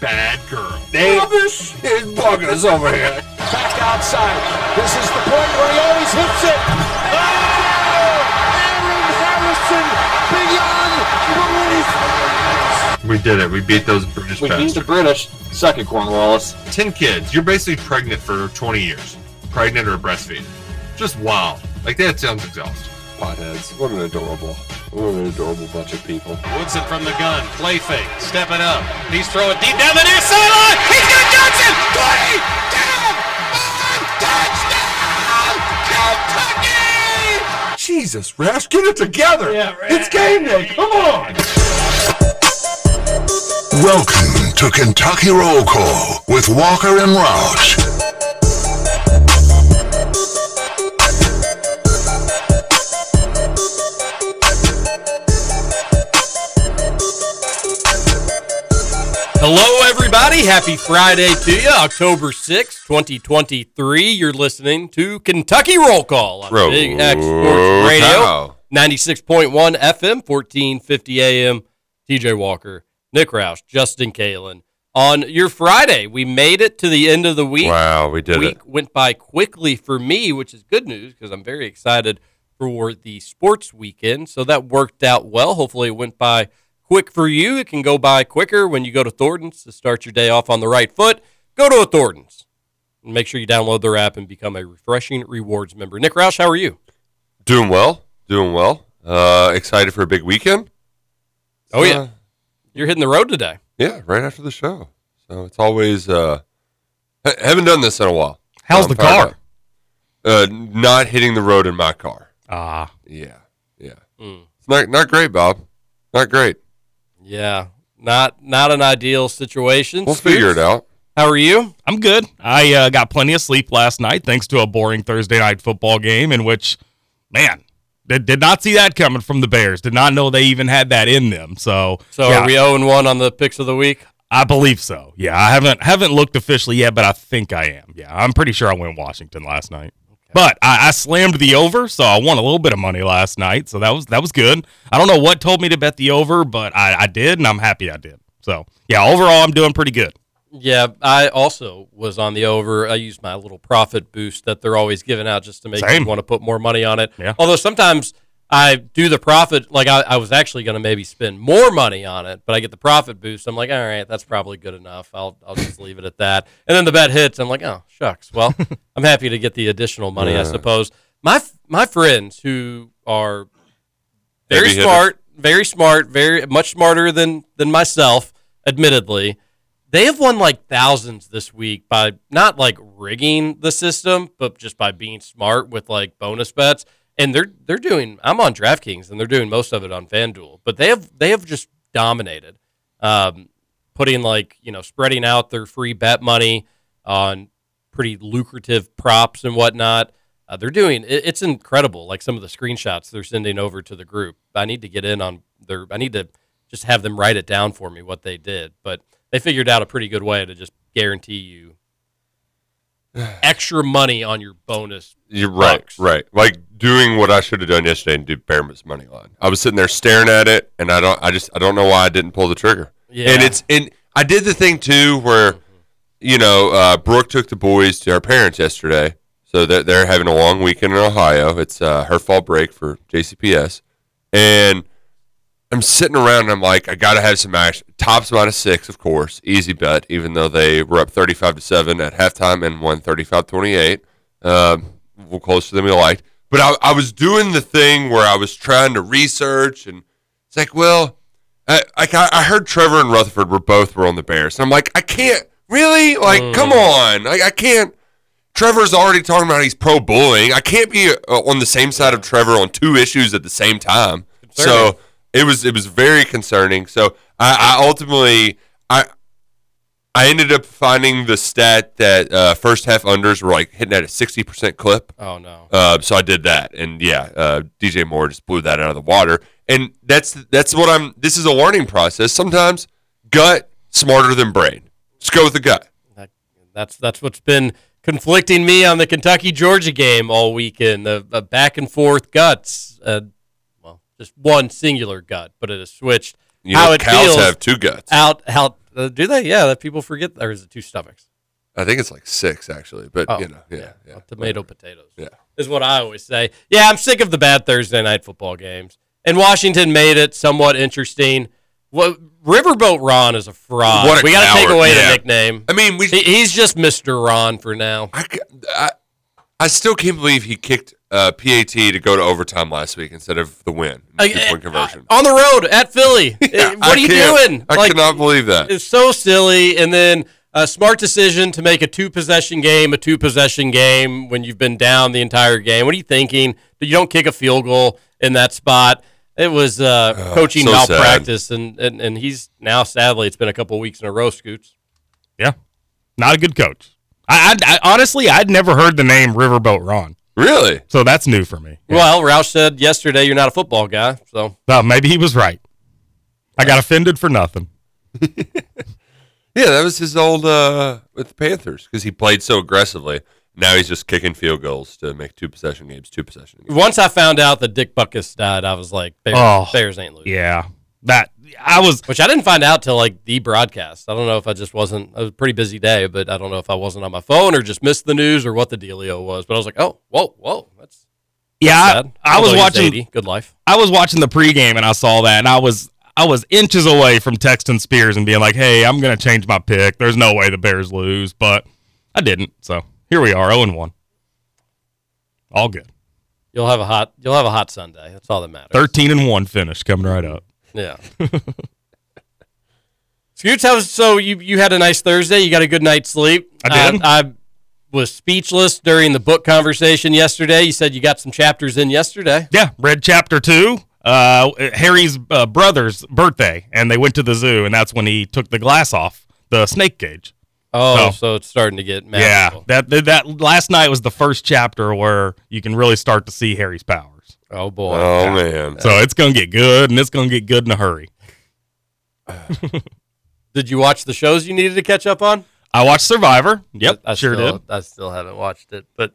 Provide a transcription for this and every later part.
bad girl. They rubbish is buggers over here. Back outside. This is the point where he always hits it. Oh! Aaron Harrison beyond belief. We did it. We beat those British We beat the. British. Suck it, Cornwallis. Ten kids. You're basically pregnant for 20 years. Pregnant or breastfeeding. Just wow. Like that sounds exhausting. Potheads. What an adorable, what an adorable bunch of people. Woodson from the gun, play fake, step it up. He's throwing deep down the near sideline. He's got Johnson. 20, 10, touchdown, Kentucky! Jesus, Rash, get it together. Yeah, Rash. It's game day. Come on. Welcome to Kentucky Roll Call with Walker and Roush. Hello, everybody. Happy Friday to you, October sixth, 2023. You're listening to Kentucky Roll Call on Roll Big X Sports Radio, 96.1 FM, 1450 AM. TJ Walker, Nick Roush, Justin Kalen. On your Friday, we made it to the end of the week. Wow, we did week it. went by quickly for me, which is good news because I'm very excited for the sports weekend. So that worked out well. Hopefully, it went by quick for you. It can go by quicker when you go to Thornton's to start your day off on the right foot. Go to a Thornton's and make sure you download their app and become a refreshing rewards member. Nick Roush, how are you? Doing well. Doing well. Uh, excited for a big weekend. Oh, yeah. Uh, You're hitting the road today. yeah, right after the show. So it's always uh, ha- haven't done this in a while. How's I'm the car? Uh, not hitting the road in my car. Ah, Yeah, yeah. Mm. It's not not great, Bob. Not great. Yeah, not not an ideal situation. We'll figure it out. How are you? I'm good. I uh, got plenty of sleep last night thanks to a boring Thursday night football game in which, man, did, did not see that coming from the Bears. Did not know they even had that in them. So, So yeah, are we 0 1 on the picks of the week? I believe so. Yeah, I haven't haven't looked officially yet, but I think I am. Yeah, I'm pretty sure I went Washington last night. But I, I slammed the over, so I won a little bit of money last night. So that was that was good. I don't know what told me to bet the over, but I, I did, and I'm happy I did. So yeah, overall, I'm doing pretty good. Yeah, I also was on the over. I used my little profit boost that they're always giving out just to make Same. you want to put more money on it. Yeah. Although sometimes I do the profit, like I, I was actually going to maybe spend more money on it, but I get the profit boost. I'm like, all right, that's probably good enough. I'll, I'll just leave it at that. And then the bet hits. I'm like, oh, shucks. Well, I'm happy to get the additional money, I suppose. My, my friends who are very Heavy smart, very smart, very much smarter than than myself, admittedly. They have won like thousands this week by not like rigging the system, but just by being smart with like bonus bets. And they're they're doing. I'm on DraftKings, and they're doing most of it on FanDuel. But they have they have just dominated, um, putting like you know spreading out their free bet money on pretty lucrative props and whatnot. Uh, they're doing it, it's incredible. Like some of the screenshots they're sending over to the group. I need to get in on their. I need to just have them write it down for me what they did. But they figured out a pretty good way to just guarantee you extra money on your bonus. You're right, bucks. right. Like doing what I should have done yesterday and do Bearman's money line. I was sitting there staring at it, and I don't. I just. I don't know why I didn't pull the trigger. Yeah. And it's and I did the thing too where, you know, uh, Brooke took the boys to our parents yesterday, so that they're having a long weekend in Ohio. It's uh, her fall break for JCPS, and I'm sitting around and I'm like, I gotta have some action. Tops minus six, of course, easy bet. Even though they were up 35 to seven at halftime and won 35-28, um, well, closer than we liked. But I, I was doing the thing where I was trying to research, and it's like, well, I, like I, I heard Trevor and Rutherford were both were on the Bears, and I'm like, I can't really, like, come on, like I can't. Trevor's already talking about he's pro bullying. I can't be uh, on the same side of Trevor on two issues at the same time. So it was it was very concerning. So I, I ultimately I ended up finding the stat that uh, first half unders were like hitting at a sixty percent clip. Oh no. Uh, so I did that, and yeah, uh, DJ Moore just blew that out of the water. And that's that's what I'm. This is a learning process. Sometimes gut smarter than brain. Just go with the gut. That, that's that's what's been conflicting me on the Kentucky Georgia game all weekend. The, the back and forth guts. Uh, well, just one singular gut, but it has switched. You how know, it cows feels have two guts. out. How uh, do they? Yeah, that people forget. Or is it two stomachs? I think it's like six actually, but Oh, you know, yeah, yeah. Well, tomato potatoes. Yeah. is what I always say. Yeah, I'm sick of the bad Thursday night football games. And Washington made it somewhat interesting. What Riverboat Ron is a fraud. What a we got to take away yeah. the nickname. I mean, we. He- he's just Mr. Ron for now. I, I, I still can't believe he kicked uh, PAT to go to overtime last week instead of the win, Uh, two point conversion. on the road at Philly. Uh, what I are you doing? I Like, cannot believe that. It's so silly. And then a smart decision to make a two possession game a two possession game when you've been down the entire game. What are you thinking? But you don't kick a field goal in that spot. It was uh, coaching so sad. malpractice, and, and and he's now sadly it's been a couple weeks in a row. Scoots. Yeah, not a good coach. I, I, I honestly I'd never heard the name Riverboat Ron, Really? so that's new for me. Well, Roush said yesterday you're not a football guy, so Well, maybe he was right. I got offended for nothing. Yeah, that was his old uh, with the Panthers because he played so aggressively. Now he's just kicking field goals to make two possession games, two possession games. once I found out that Dick Butkus died, I was like, Bears, Oh. Bears ain't losing. Yeah, that I was. Which I didn't find out till like the broadcast. I don't know if I just wasn't. It was a pretty busy day, but I don't know if I wasn't on my phone or just missed the news or what the dealio was. But I was like, oh, whoa, whoa, that's Yeah, I. I was watching. 80. Good life. I was watching the pregame and I saw that, and I was I was inches away from texting Spears and being like, "Hey, I'm gonna change my pick. There's no way the Bears lose," but I didn't. So here we are, 0 and one. All good. You'll have a hot. You'll have a hot Sunday. That's all that matters. 13 and one finish coming right up. Yeah. Scoots, how was, so you you had a nice Thursday. You got a good night's sleep. I did. Uh, I was speechless during the book conversation yesterday. You said you got some chapters in yesterday. Yeah, read chapter two. Uh, Harry's uh, brother's birthday, and they went to the zoo, and that's when he took the glass off the snake cage. Oh, Oh. so it's starting to get magical. Yeah, that, that last night was the first chapter where you can really start to see Harry's powers. Oh boy. Oh man, So it's gonna get good, and it's gonna get good in a hurry. Did you watch the shows you needed to catch up on? I watched Survivor. Yep, I, I sure still, did. I still haven't watched it, but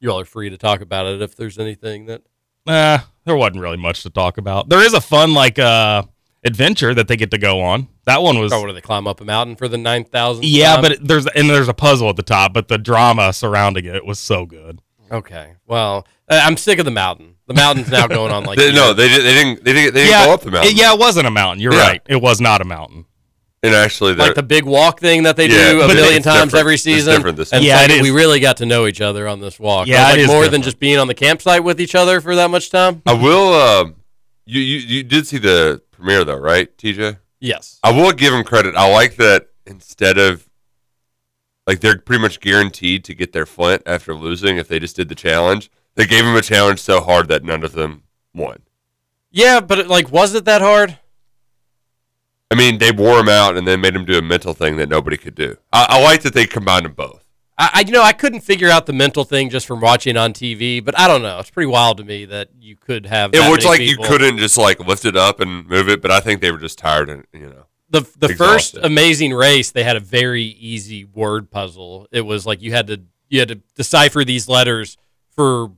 you all are free to talk about it if there's anything that. Uh, there wasn't really much to talk about. There is a fun like uh adventure that they get to go on. That one was Oh, what do they climb up a mountain for the nine thousand? yeah, but it, there's and there's a puzzle at the top, but the drama surrounding it was so good. okay. Well, I'm sick of the mountain. The mountain's now going on like They- no, they, did, they didn't. They didn't. They didn't yeah, go up the mountain. It, yeah, it wasn't a mountain. You're Yeah. right. It was not a mountain. and actually, like the big walk thing that they Yeah, do a million times different. every It's season. different this and. Yeah, it's like we really got to know each other on this walk. Yeah, It was it like is more than just being on the campsite with each other for that much time. I will. Um, you, you you did see the premiere though, right, TJ? Yes. I will give him credit. I like that instead of like they're pretty much guaranteed to get their flint after losing if they just did the challenge. They gave him a challenge so hard that none of them won. Yeah, but it, like, was it that hard? I mean, they wore him out and then made him do a mental thing that nobody could do. I, I like that they combined them both. I, I, you know, I couldn't figure out the mental thing just from watching on TV, but I don't know. It's pretty wild to me that you could have. It looks like people. you couldn't just like lift it up and move it, but I think they were just tired and you know. the the first amazing race they had a very easy word puzzle it was like you had to you had to decipher these letters for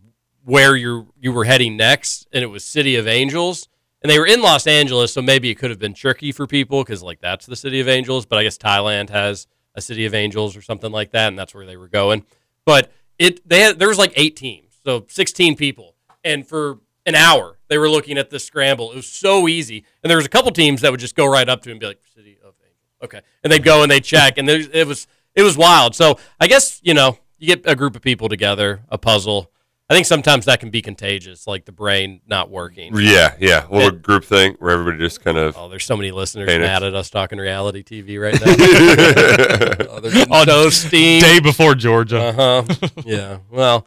where you you were heading next and it was city of angels. And they were in los angeles so maybe it could have been tricky for people because like that's the city of angels but i guess thailand has a city of angels or something like that and that's where they were going. But it they had there was like eight teams so 16 people. And for an hour they were looking at this scramble. It was so easy. And there was a couple teams that would just go right up to him and be like city of angels. Okay. And they'd go and they'd check and there, it was it was wild. So i guess you know you get a group of people together a puzzle i think sometimes that can be contagious like the brain not working Yeah, yeah. A little It- group thing where everybody just kind of oh there's so many listeners Phoenix. mad at us talking reality tv right now oh, they're getting On so steamed. Day before Georgia. Uh huh. yeah. Well,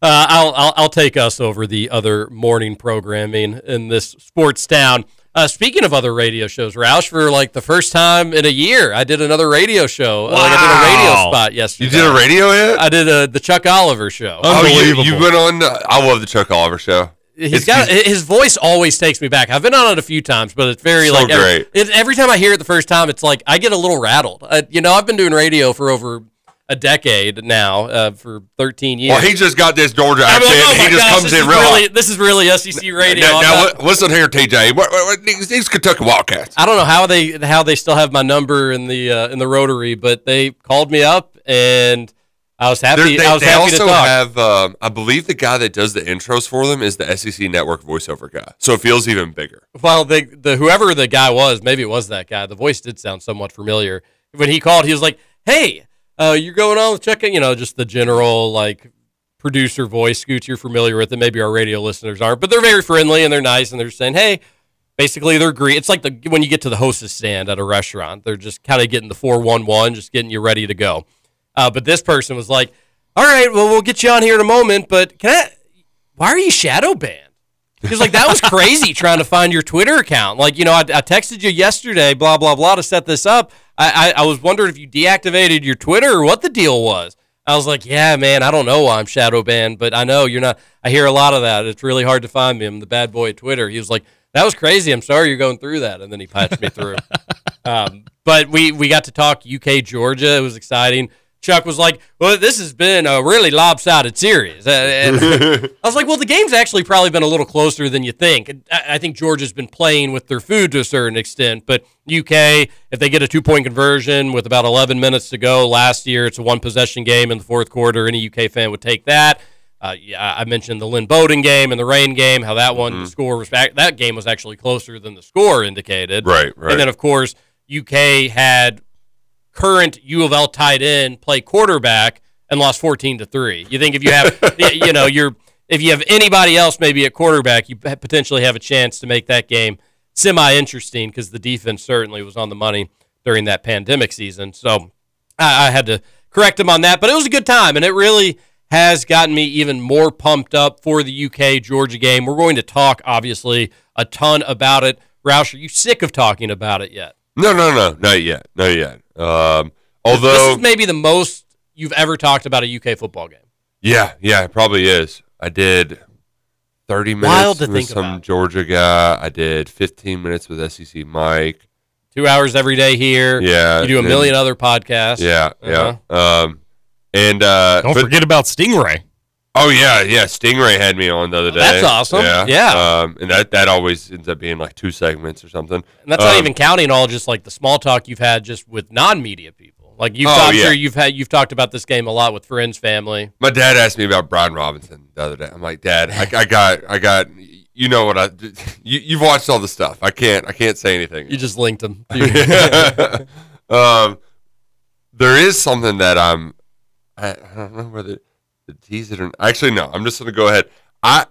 uh, I'll, I'll I'll take us over the other morning programming in this sports town. Uh, speaking of other radio shows, Roush, for like the first time in a year, I did another radio show. Uh, Like I did a radio Wow. spot yesterday. You did a radio hit? I did a, the Chuck Oliver show. Oh, you, Unbelievable. you went on. uh, I love the Chuck Oliver show. He's It's- got his voice always takes me back. I've been on it a few times, but it's very So like every, great. it, every time I hear it the first time, it's like I get a little rattled. Uh, you know, I've been doing radio for over a decade now, uh, for 13 years. Well, he just got this Georgia accent. like, oh he just gosh, comes in real. really, This is really SEC radio. now, now listen here, TJ. What, what, what, these, Kentucky Wildcats. I don't know how they how they still have my number in the uh, in the rotary, but they called me up and I was happy. They, I was they happy also to talk. have, um, I believe, the guy that does the intros for them is the SEC Network voiceover guy. So it feels even bigger. well, the the whoever the guy was, maybe it was that guy. The voice did sound somewhat familiar. When he called, he was like, "Hey, uh, you're going on with Chuck?" You know, just the general like producer voice. Scoots, you're familiar with it. Maybe our radio listeners aren't, but they're very friendly and they're nice and they're saying, "Hey." Basically, they're great. It's like the when you get to the hostess stand at a restaurant, they're just kind of getting the four one one, just getting you ready to go. Uh, but this person was like, "All right, well, we'll get you on here in a moment, but can I? Why are you shadow banned?" Because like that was crazy trying to find your Twitter account. Like you know, I, I texted you yesterday, blah blah blah, to set this up. I, I I was wondering if you deactivated your Twitter or what the deal was. I was like, yeah, man, I don't know why I'm shadow banned, but I know you're not. I hear a lot of that. It's really hard to find me. I'm the bad boy at Twitter. He was like, that was crazy. I'm sorry you're going through that, and then he patched me through. Um, but we we got to talk UK Georgia. It was exciting. Chuck was like, "Well, this has been a really lopsided series." Uh, and I was like, "Well, the game's actually probably been a little closer than you think." I, think Georgia's been playing with their food to a certain extent, but UK, if they get a two point conversion with about 11 minutes to go last year, it's a one possession game in the fourth quarter. Any UK fan would take that. Uh, yeah, I mentioned the Lynn Bowden game and the rain game. How that one, the score was back. That game was actually closer than the score indicated. Right, right. And then, of course, UK had current U of L tight end play quarterback and lost 14 to 3. You think if you have you know, you're if you have anybody else maybe at quarterback, you potentially have a chance to make that game semi interesting because the defense certainly was on the money during that pandemic season. So I, I had to correct him on that, but it was a good time, and it really has gotten me even more pumped up for the UK Georgia game. We're going to talk, obviously, a ton about it. Roush, are you sick of talking about it yet? No, no, no, not yet, not yet. Um, although this although, is maybe the most you've ever talked about a UK football game. yeah, yeah, it probably is. I did thirty minutes Wild to with think some about. Georgia guy. I did fifteen minutes with SEC Mike. Two hours every day here. Yeah, You do a and- million other podcasts. Yeah, Uh-huh. yeah. Um, and uh, Don't but- forget about Stingray. Oh yeah, yeah. Stingray had me on the other day. That's awesome. Yeah, Yeah. Um, and that that always ends up being like two segments or something. And that's not Um, even counting all just like the small talk you've had just with non-media people. Like you've Oh, talked, yeah. you've had you've talked about this game a lot with friends, family. My dad asked me about Brian Robinson the other day. I'm like, Dad, I, I got, I got. You know what I? You you've watched all the stuff. I can't, I can't say anything. You just linked them. um, there is something that I'm. I, I don't know whether to tease it or actually no. I'm just gonna go ahead. I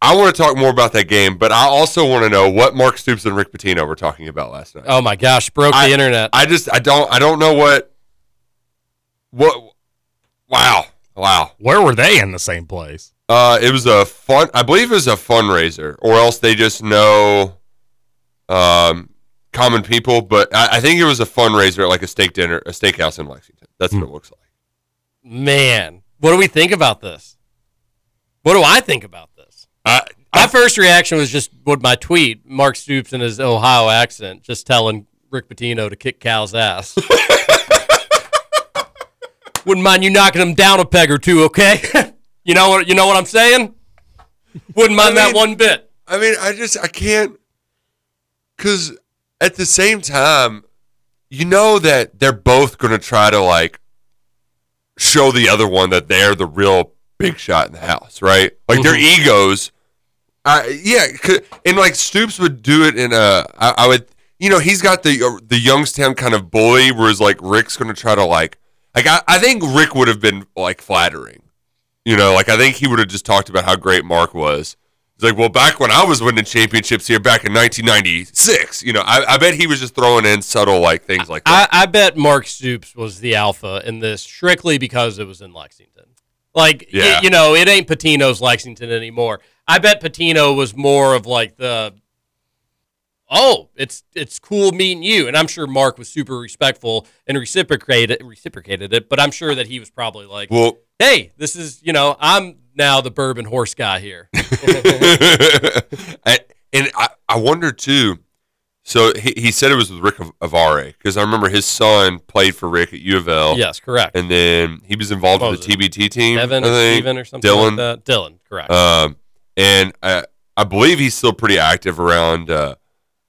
I want to talk more about that game, but I also want to know what Mark Stoops and Rick Pitino were talking about last night. oh my gosh, broke I- the internet. I just I don't I don't know what what. Wow, wow. Where were they in the same place? Uh, it was a fun. I believe it was a fundraiser, or else they just know um, common people. But I, I think it was a fundraiser at like a steak dinner, a steakhouse in Lexington. That's what it looks like. Man, what do we think about this? What do I think about this? I, My first reaction was just what my tweet, Mark Stoops in his Ohio accent, just telling Rick Pitino to kick Cal's ass. Wouldn't mind you knocking him down a peg or two, okay? you know what you know what I'm saying? Wouldn't mind I that one bit. I mean, I just I can't because at the same time, you know that they're both going to try to like show the other one that they're the real big shot in the house, right? Like their egos. Uh, yeah, and like Stoops would do it in a. I, I would, you know, he's got the uh, the Youngstown kind of bully, whereas like Rick's going to try to like, like I, I think Rick would have been like flattering, you know, like I think he would have just talked about how great Mark was. He's like, well, back when I was winning championships here back in 1996, you know, I, I bet he was just throwing in subtle like things like that. I, I bet Mark Stoops was the alpha in this strictly because it was in Lexington. Like, Yeah. you know, it ain't Pitino's Lexington anymore. I bet Patino was more of like the "Oh, it's it's cool meeting you." And I'm sure Mark was super respectful and reciprocated reciprocated it. But I'm sure that he was probably like, Well, "Hey, this is you know, I'm now the bourbon horse guy here." I- and I, I wonder too. So he, he said it was with Rick Avare because I remember his son played for Rick at U of L. yes, correct. and then he was involved with was the TBT team. Evan I or think. Steven or something Dylan. like that. Dylan, correct. Um, and I, I believe he's still pretty active around uh,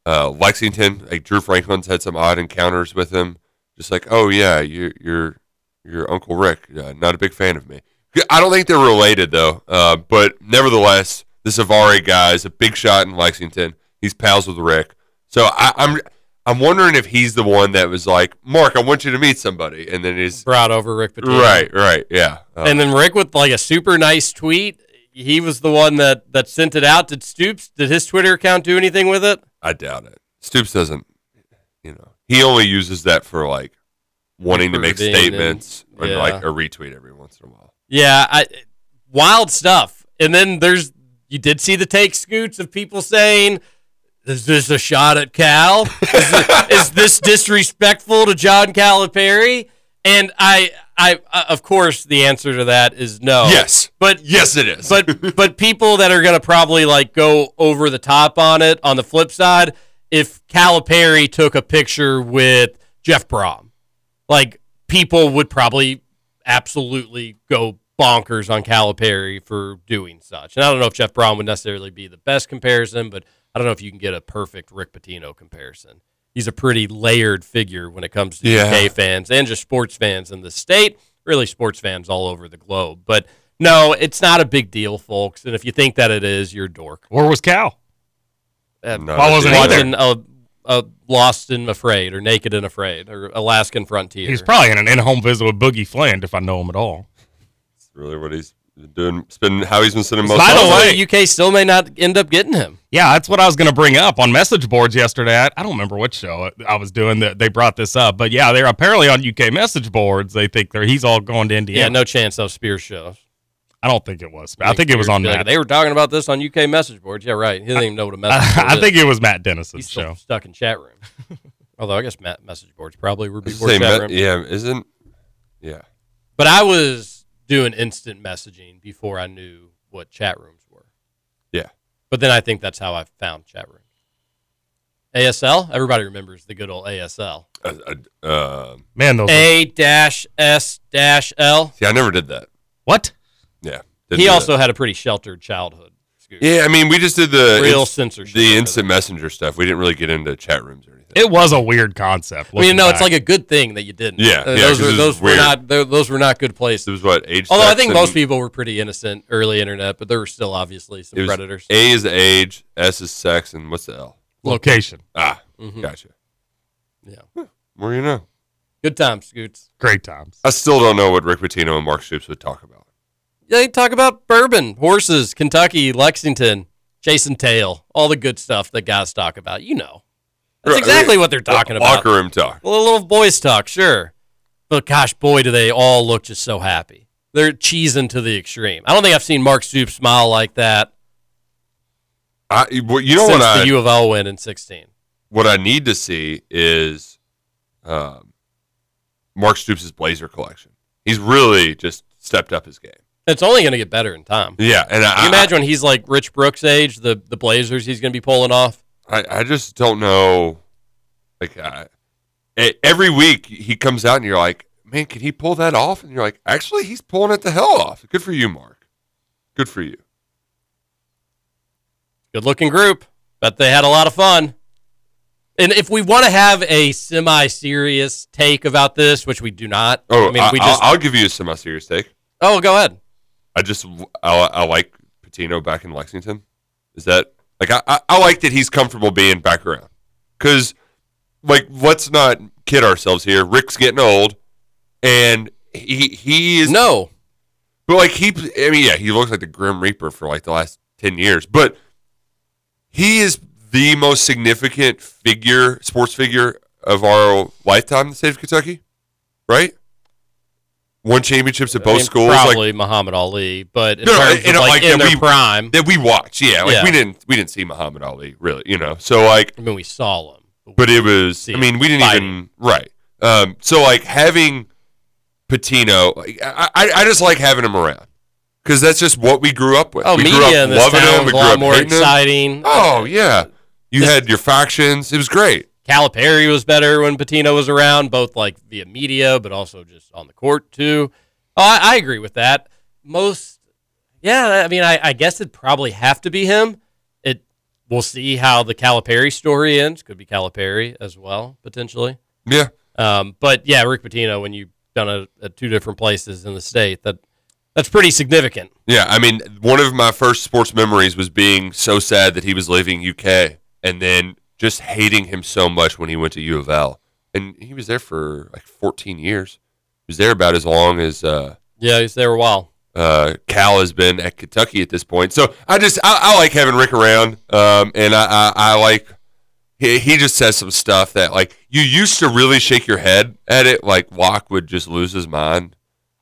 uh, Lexington. Like Drew Franklin's had some odd encounters with him. Just like, oh yeah, you're you're your Uncle Rick. Uh, not a big fan of me. I don't think they're related though. Uh, but nevertheless, the Avare guy is a big shot in Lexington. He's pals with Rick. So I, I'm I'm wondering if he's the one that was like, Mark, I want you to meet somebody, and then he's Brought over Rick Pitino. right, right, yeah. Uh, And then Rick with like a super nice tweet. He was the one that that sent it out. Did Stoops? Did his Twitter account do anything with it? I doubt it. Stoops doesn't, you know, he only uses that for like wanting to make Recruiting and- statements and like a retweet every once in a while. Yeah, I, wild stuff. And then there's you did see the take scoots of people saying, "Is this a shot at Cal? Is, this, is this disrespectful to John Calipari?" And I, I, uh, of course, the answer to that is no. Yes, but yes, it is. but but people that are gonna probably like go over the top on it. On the flip side, if Calipari took a picture with Jeff Brohm, like people would probably absolutely go bonkers on Calipari for doing such. And I don't know if Jeff Brohm would necessarily be the best comparison, but I don't know if you can get a perfect Rick Pitino comparison. He's a pretty layered figure when it comes to Yeah. UK fans and just sports fans in the state, really sports fans all over the globe. But no, it's not a big deal, folks. And if you think that it is, you're a dork. Where was Cal? Uh, No, Why wasn't he watching a, a Lost and Afraid or Naked and Afraid or Alaskan Frontier. He's probably in an in-home visit with Boogie Fland, if I know him at all. That's really what he's been doing. It's been how he's been sending most. By the of way- the UK still may not end up getting him. Yeah, that's what I was going to bring up on message boards yesterday. I, I don't remember which show I was doing that they brought this up, but yeah, they're apparently on UK message boards. They think they're he's all going to Indiana. Yeah, no chance of Spears shows. I don't think it was. I think it was on be Matt. they were talking about this on UK message boards. Yeah, right. He didn't even know what a message board I is. think it was Matt Dennis's He's still show. stuck in chat room. Although I guess Matt message boards probably were I before chat say, room. yeah, isn't yeah. But I was doing instant messaging before I knew what chat rooms were. Yeah. But then I think that's how I found chat rooms. ASL. Everybody remembers the good old ASL. Uh, uh, uh, Man, those A dash S dash L. see, I never did that. what? Yeah, He also that. had a pretty sheltered childhood. Scoop. Yeah, I mean, we just did the Real inst- censorship. the instant messenger stuff. We didn't really get into chat rooms or anything. It was a weird concept. I mean, looking no, it's like a good thing that you didn't. Yeah, Uh, yeah, those 'cause were those were not tho- those were not good It places. was what age? Although I think and- most people were pretty innocent early internet, but there were still obviously some it was predators. A is age, S is sex, and what's the L? location. Ah, Mhm. gotcha. Yeah, More you know. good times, Scoots. Great times. I still don't know what Rick Pitino and Mark Stoops would talk about. They talk about bourbon, horses, Kentucky, Lexington, chasing tail, all the good stuff that guys talk about. You know, that's exactly right. what they're talking about. Locker room talk. A little boys talk, sure. But gosh, boy, do they all look just so happy. They're cheesing to the extreme. I don't think I've seen Mark Stoops smile like that I, well, you know since what I the U of L win in 16. what I need to see is um, Mark Stoops' Blazer collection. He's really just stepped up his game. It's only going to get better in time. Yeah, and I, Can you imagine when he's like Rich Brooks' age, the, the Blazers he's going to be pulling off? I, I just don't know. Like I, e- every week he comes out and you're like, man, can he pull that off? And you're like, actually, he's pulling it the hell off. Good for you, Mark. Good for you. Good looking group. Bet they had a lot of fun. And if we want to have a semi serious take about this, which we do not, Oh, I mean, we I, just. will I'll give you a semi-serious take. oh, go ahead. I just I, I like Pitino back in Lexington. Is that like I, I, I like that he's comfortable being back around because like let's not kid ourselves here. Rick's getting old, and he he is No. But like he, I mean, yeah, he looks like the Grim Reaper for like the last ten years. But he is the most significant figure, sports figure of our lifetime in the state of Kentucky, right? Won championships at I both mean, schools. Like, probably Muhammad Ali, but in No, terms and, like, like, in that their we- prime, that we watch. Yeah, like Yeah. we didn't we didn't see Muhammad Ali really, you know. So like, I mean, we saw him, but it was. I mean, we didn't fighting. even right. Um, so like having Pitino, like, I, I I just like having him around because that's just what we grew up with. Oh, we media grew up in this loving town him. We a grew lot up more hating him. exciting. Oh yeah, you had your factions. It was great. Calipari was better when Pitino was around, both like via media, but also just on the court too. Oh, I, I agree with that. Most, yeah, I mean, I, I guess it'd probably have to be him. It. We'll see how the Calipari story ends. Could be Calipari as well potentially. Yeah, Um, but yeah, Rick Pitino, when you've done it at two different places in the state, that that's pretty significant. yeah. I mean, one of my first sports memories was being so sad that he was leaving UK, and then just hating him so much when he went to U of L, and he was there for like 14 years. He was there about as long as. Uh, Yeah, he's there a while. uh, Cal has been at Kentucky at this point. So I just I, I like having Rick around, um, and I, I, I like he, he just says some stuff that like you used to really shake your head at it, like Walk would just lose his mind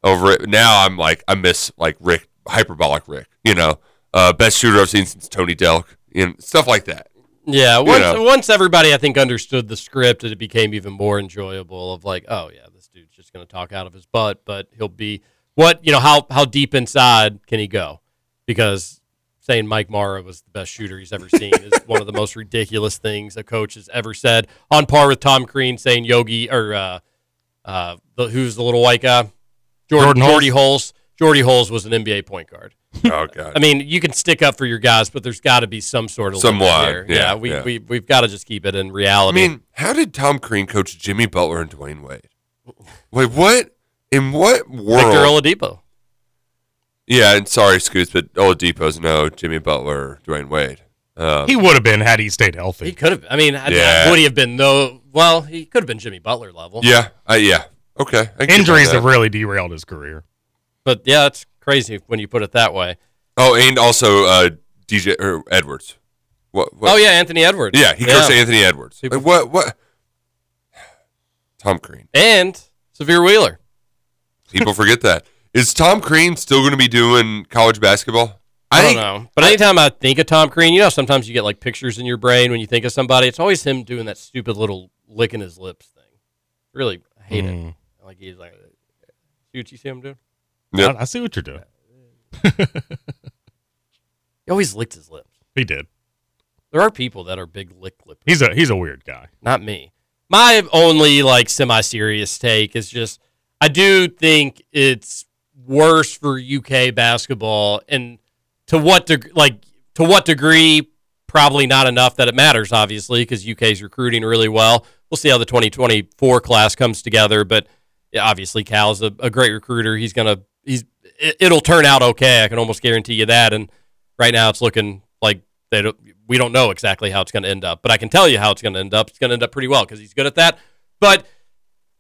over it. Now I'm like I miss like Rick hyperbolic Rick, you know, uh, best shooter I've seen since Tony Delk, and stuff like that. Yeah, once know. once everybody I think understood the script, it became even more enjoyable. Of like, oh yeah, this dude's just going to talk out of his butt, but he'll be what you know how how deep inside can he go? Because saying Mike Marra was the best shooter he's ever seen is one of the most ridiculous things a coach has ever said. On par with Tom Crean saying Yogi or uh, uh, the, who's the little white guy, Jordan, Jordan? Jordy Hulls. Jordy Hulls was an NBA point guard. Oh god, I mean, you can stick up for your guys, but there's got to be some sort of Some limit line, here. yeah, we, yeah. we we've got to just keep it in reality. I mean, how did Tom Crean coach Jimmy Butler and Dwyane Wade? Wait, what? In what world? Victor Oladipo. Yeah, and sorry, Scoots, but Oladipo's no Jimmy Butler, Dwyane Wade. Um, He would have been had he stayed healthy. He could have. I mean, Yeah. would he have been no? Well, he could have been Jimmy Butler level. yeah, uh, yeah, okay. I can get Injuries have really derailed his career. But yeah, it's crazy when you put it that way. Oh, and also uh, DJ or Edwards. What? what Oh yeah, Anthony Edwards. yeah. He coached Anthony Edwards. People- Like, what? What? Tom Crean. and Sahvir Wheeler. People forget that. Is Tom Crean still going to be doing college basketball? I, think, don't know. But anytime I think of Tom Crean, you know, sometimes you get like pictures in your brain when you think of somebody. It's always him doing that stupid little licking his lips thing. Really, I hate it. Mm. Like he's like, see what you see him doing? Yep. I, I see what you're doing. He always licked his lips. He did. There are people that are big lick lippers. He's a he's a weird guy. not me. My only like semi-serious take is just I do think it's worse for UK basketball, and to what deg- like to what degree? Probably not enough that it matters, obviously, because UK's recruiting really well. We'll see how the 2024 class comes together, but yeah, obviously Cal's a, a great recruiter. He's gonna he's it, it'll turn out okay. I can almost guarantee you that. And right now, it's looking like they don't, we don't know exactly how it's going to end up, but I can tell you how it's going to end up. It's going to end up pretty well because he's good at that. But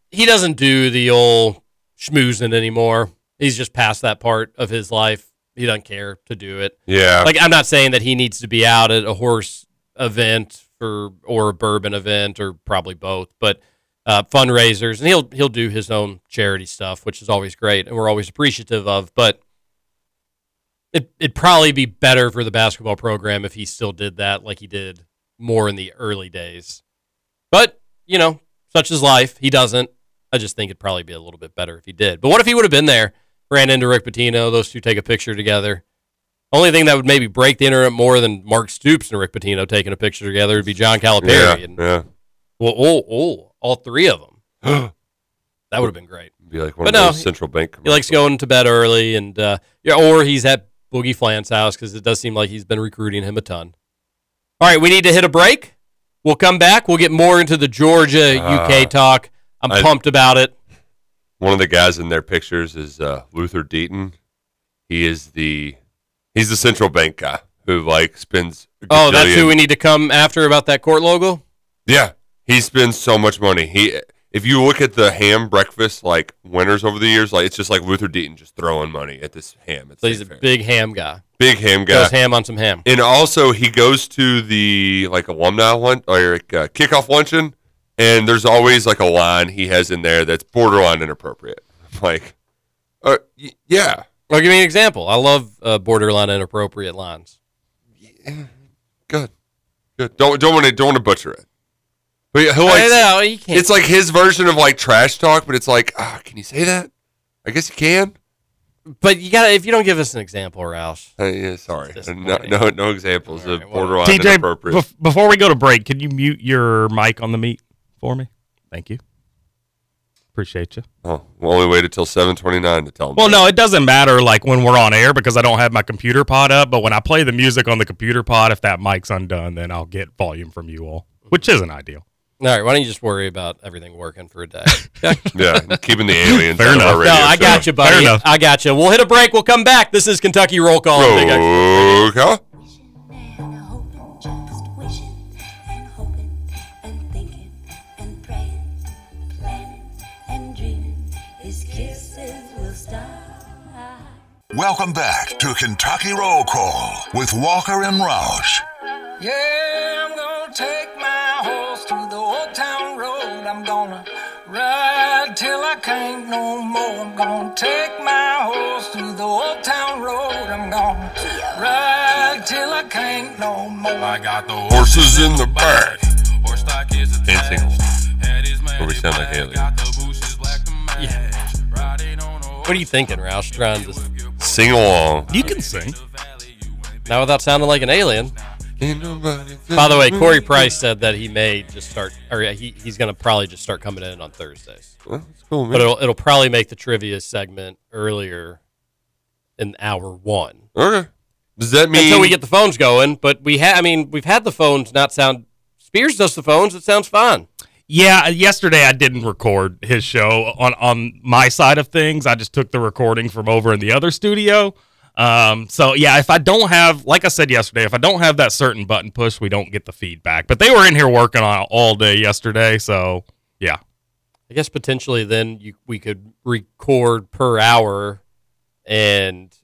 he doesn't do the old schmoozing anymore. He's just past that part of his life. He doesn't care to do it. Yeah. Like I'm not saying that he needs to be out at a horse event for or a bourbon event or probably both, but uh, fundraisers and he'll he'll do his own charity stuff, which is always great and we're always appreciative of. But it it'd probably be better for the basketball program if he still did that like he did more in the early days. But you know, such is life. He doesn't. I just think it'd probably be a little bit better if he did. But what if he would have been there, ran into Rick Pitino, those two take a picture together? Only thing that would maybe break the internet more than Mark Stoops and Rick Pitino taking a picture together would be John Calipari. yeah. And, yeah. well, oh, oh, all three of them. that would have been great. Be like one But of no, those central bank. He likes going to bed early, and uh, yeah, or he's at Boogie Fland's house because it does seem like he's been recruiting him a ton. All right, we need to hit a break. We'll come back. We'll get more into the Georgia Ah. UK talk. I'm I- pumped about it. One of the guys in their pictures is uh, Luther Deaton. He is the he's the central bank guy who like spends. a Oh, that's who we need to come after about that court logo. Yeah, he spends so much money. He if you look at the ham breakfast like winners over the years, like it's just like Luther Deaton just throwing money at this ham. At So he's a Fair. big ham guy. big ham guy. Goes ham on some ham. And also, he goes to the like alumni lunch or like, uh, kickoff luncheon, and there's always like a line he has in there that's borderline inappropriate. Like, Uh, y- yeah. I'll give you an example. I love uh, borderline inappropriate lines. Good. Good. Don't don't want to don't want to butcher it. But he'll I know, you can't- it's like his version of like trash talk, but it's like, ah, can you say that? I guess you can. But you got to if you don't give us an example, Roush. Uh, yeah, sorry. No, no, no examples All of right, well- borderline TJ, inappropriate. bef- before we go to break, can you mute your mic on the meet for me? Thank you. Appreciate you. oh, well, we only waited till seven twenty nine to tell him. Well, that. no, it doesn't matter like when we're on air because I don't have my computer pod up. But when I play the music on the computer pod, if that mic's undone, then I'll get volume from you all, which isn't ideal. All right, why don't you just worry about everything working for a day? Yeah, keeping the aliens Fair out of our enough. radio no, I show. got you, Fair buddy. enough. I got you. We'll hit a break. We'll come back. This is Kentucky Roll Call. on Big X. Roll call. and hoping, just wishing and hoping and thinking and praying, planning and dreaming. His kisses will start. Welcome back to Kentucky Roll Call with Walker and Roush. Yeah, I'm gonna take my horse to the old town road. I'm gonna ride till I can't no more. I'm gonna take my horse to the old town road. I'm gonna ride till I can't no more. I got the Horses in the back. horse stock is And single. Or we sound like aliens. Got the bushes black to match. Riding on a What are you thinking, Roush? Trying to Sing along. You can sing. not without sounding like an alien. Ain't nobody By the way, Corey Price said that he may just start, or he, he's going to probably just start coming in on Thursdays. Well, that's cool, man. But it'll it'll probably make the trivia segment earlier in hour one okay. Does that mean until we get the phones going. But we had, I mean, we've had the phones not sound. Spears does the phones. It sounds fine. Yeah, yesterday I didn't record his show on on my side of things. I just took the recording from over in the other studio. Um, so yeah, if I don't have, like I said yesterday, if I don't have that certain button push, we don't get the feedback. But they were in here working on it all day yesterday, so yeah. I guess potentially then you we could record per hour, and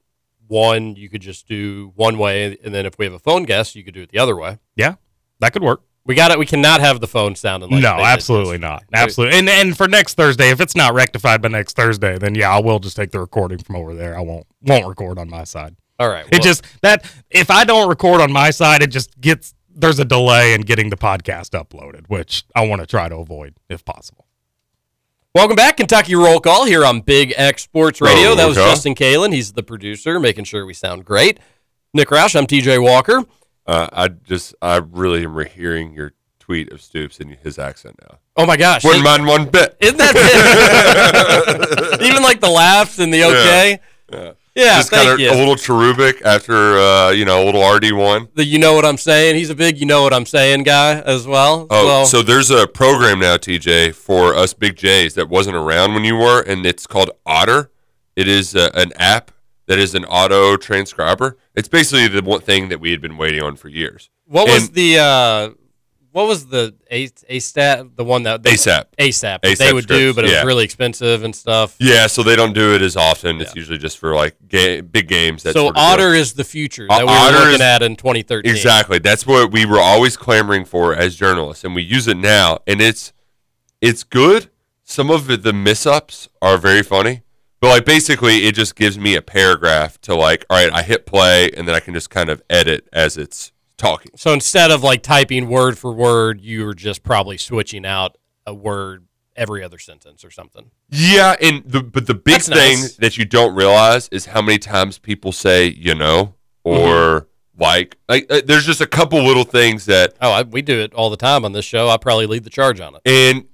one you could just do one way, and then if we have a phone guest, you could do it the other way. Yeah, that could work. We got it. We cannot have the phone sounding like no, absolutely not. Absolutely. And and for next Thursday, if it's not rectified by next Thursday, then yeah, I will just take the recording from over there. I won't won't record on my side. All right. It just that if I don't record on my side, it just gets there's a delay in getting the podcast uploaded, which I want to try to avoid if possible. Welcome back, Kentucky Roll Call here on Big X Sports Radio. Roll that was call. Justin Kalen. He's the producer, making sure we sound great. Nick Roush, I'm TJ Walker. Uh, I just, I really am hearing your tweet of Stoops and his accent now. Oh my gosh. Wouldn't mind one bit. Isn't that Even like the laughs and the okay? Yeah. Yeah, just thank kind of a little cherubic after, uh, you know, a little RD one. The you know what I'm saying? He's a big you know what I'm saying guy as well. Oh, so, so there's a program now, TJ, for us big J's that wasn't around when you were, and it's called Otter. It is uh, an app that is an auto transcriber. It's basically the one thing that we had been waiting on for years. what was the uh what was the A ASAP the one that they, ASAP. ASAP ASAP they would do, but it yeah. was really expensive and stuff. Yeah, so they don't do it as often. It's usually just for like ga- big games. That so sort of deal. Otter is the future that we were Otter looking is- at in 2013. Exactly. That's what we were always clamoring for as journalists, and we use it now, and it's it's good. Some of the miss-ups are very funny, but like basically, it just gives me a paragraph to like, all right, I hit play, and then I can just kind of edit as it's talking. So instead of like typing word for word, you were just probably switching out a word every other sentence or something. Yeah, and the but the big That's thing nice. that you don't realize is how many times people say you know or like like uh, there's just a couple little things that Oh, I, we do it all the time on this show. I probably lead the charge on it. and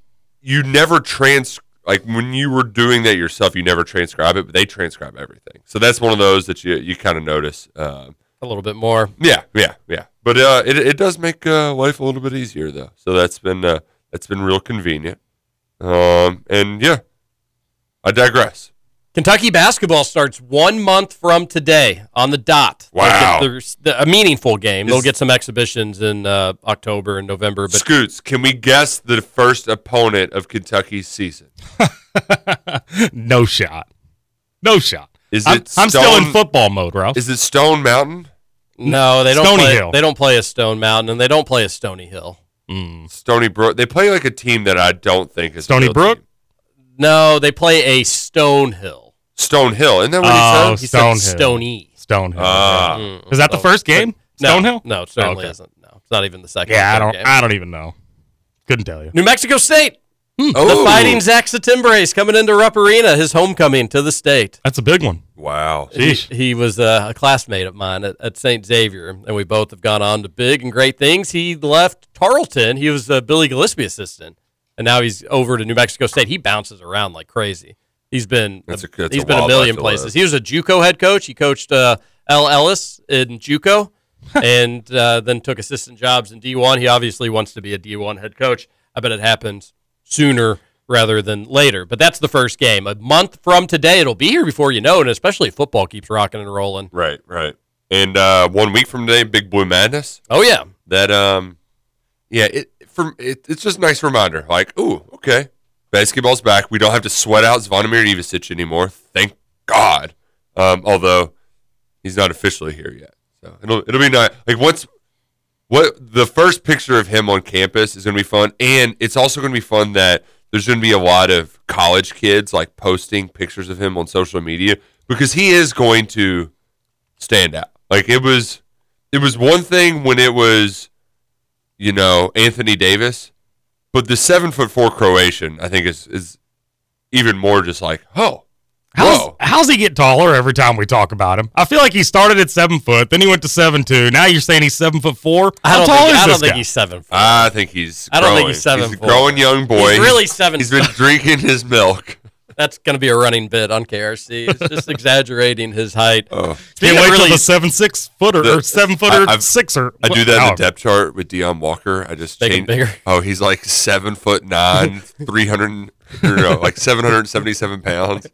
you never trans like when you were doing that yourself you never transcribe it but they transcribe everything. So that's one of those that you you kind of notice um, A little bit more. yeah yeah yeah. But uh, it, it does make uh, life a little bit easier though. So that's been uh, that's been real convenient. Um, and yeah i digress Kentucky basketball starts one month from today on the dot. Wow. get their- a meaningful game. They'll get some exhibitions in uh, October and November, but scoots can we guess the first opponent of kentucky's season no shot. No shot. is I'm, it I'm still in football mode, Ralph. is it stone mountain no, they don't Stony play. Hill. They don't play a Stone Mountain, and they don't play a Stony Hill. Mm. stony brook they play like a team that i don't think is a Stony real Brook? team. No, they play a Stone Hill. Stonehill. Isn't that what Oh, he said? He said Stonehill. Stony. Stonehill. Ah. Mm, Is that the first game? No, Stonehill? No, it certainly Okay. isn't. No, it's not even the second. Yeah, I don't. game. I don't even know. Couldn't tell you. New Mexico State. Oh. The Fighting Zach Settembre coming into Rupp Arena, his homecoming to the state. That's a big one. Wow. He, Sheesh. he was uh, a classmate of mine at, at St. Xavier, and we both have gone on to big and great things. He left Tarleton. He was a Billy Gillispie assistant, and now he's over to New Mexico State. He bounces around like crazy. He's been That's a- that's he's a been a million places. He was a JUCO head coach. He coached uh, L. Ellis in JUCO, and uh, then took assistant jobs in D1. He obviously wants to be a D1 head coach. I bet it happens sooner rather than later. But that's the first game. A month from today, it'll be here before you know it, and especially if football keeps rocking and rolling. Right, right. And uh, one week from today, Big Blue Madness. Oh, yeah. That um, yeah. It from it, it's just a nice reminder. Like, ooh, okay, basketball's back. We don't have to sweat out Zvonimir Ivisic anymore. Thank God. Um, although he's not officially here yet, so it'll it'll be nice. Like, what's what the first picture of him on campus is going to be fun, and it's also going to be fun that there's going to be a lot of college kids like posting pictures of him on social media because he is going to stand out. Like it was, it was one thing when it was, you know, Anthony Davis, but the seven foot four Croatian, I think is is even more just like, oh, How's, whoa, how's he get taller every time we talk about him? I feel like he started at seven foot, then he went to seven two. Now you're saying he's seven foot four. How don't tall think, is I don't this think he's seven. foot. I think he's. I don't think growing. he's seven He's a growing young boy. He's really seven He's been drinking his milk. That's going to be a running bit on KRC. It's just exaggerating his height. Oh. Speaking Can't of wait till really, the seven six footer The- or seven footer I- sixer. I do that in the depth chart with Deone Walker. I just Make change. bigger. Oh, he's like seven foot nine, three hundred, no, like seven hundred seventy-seven pounds.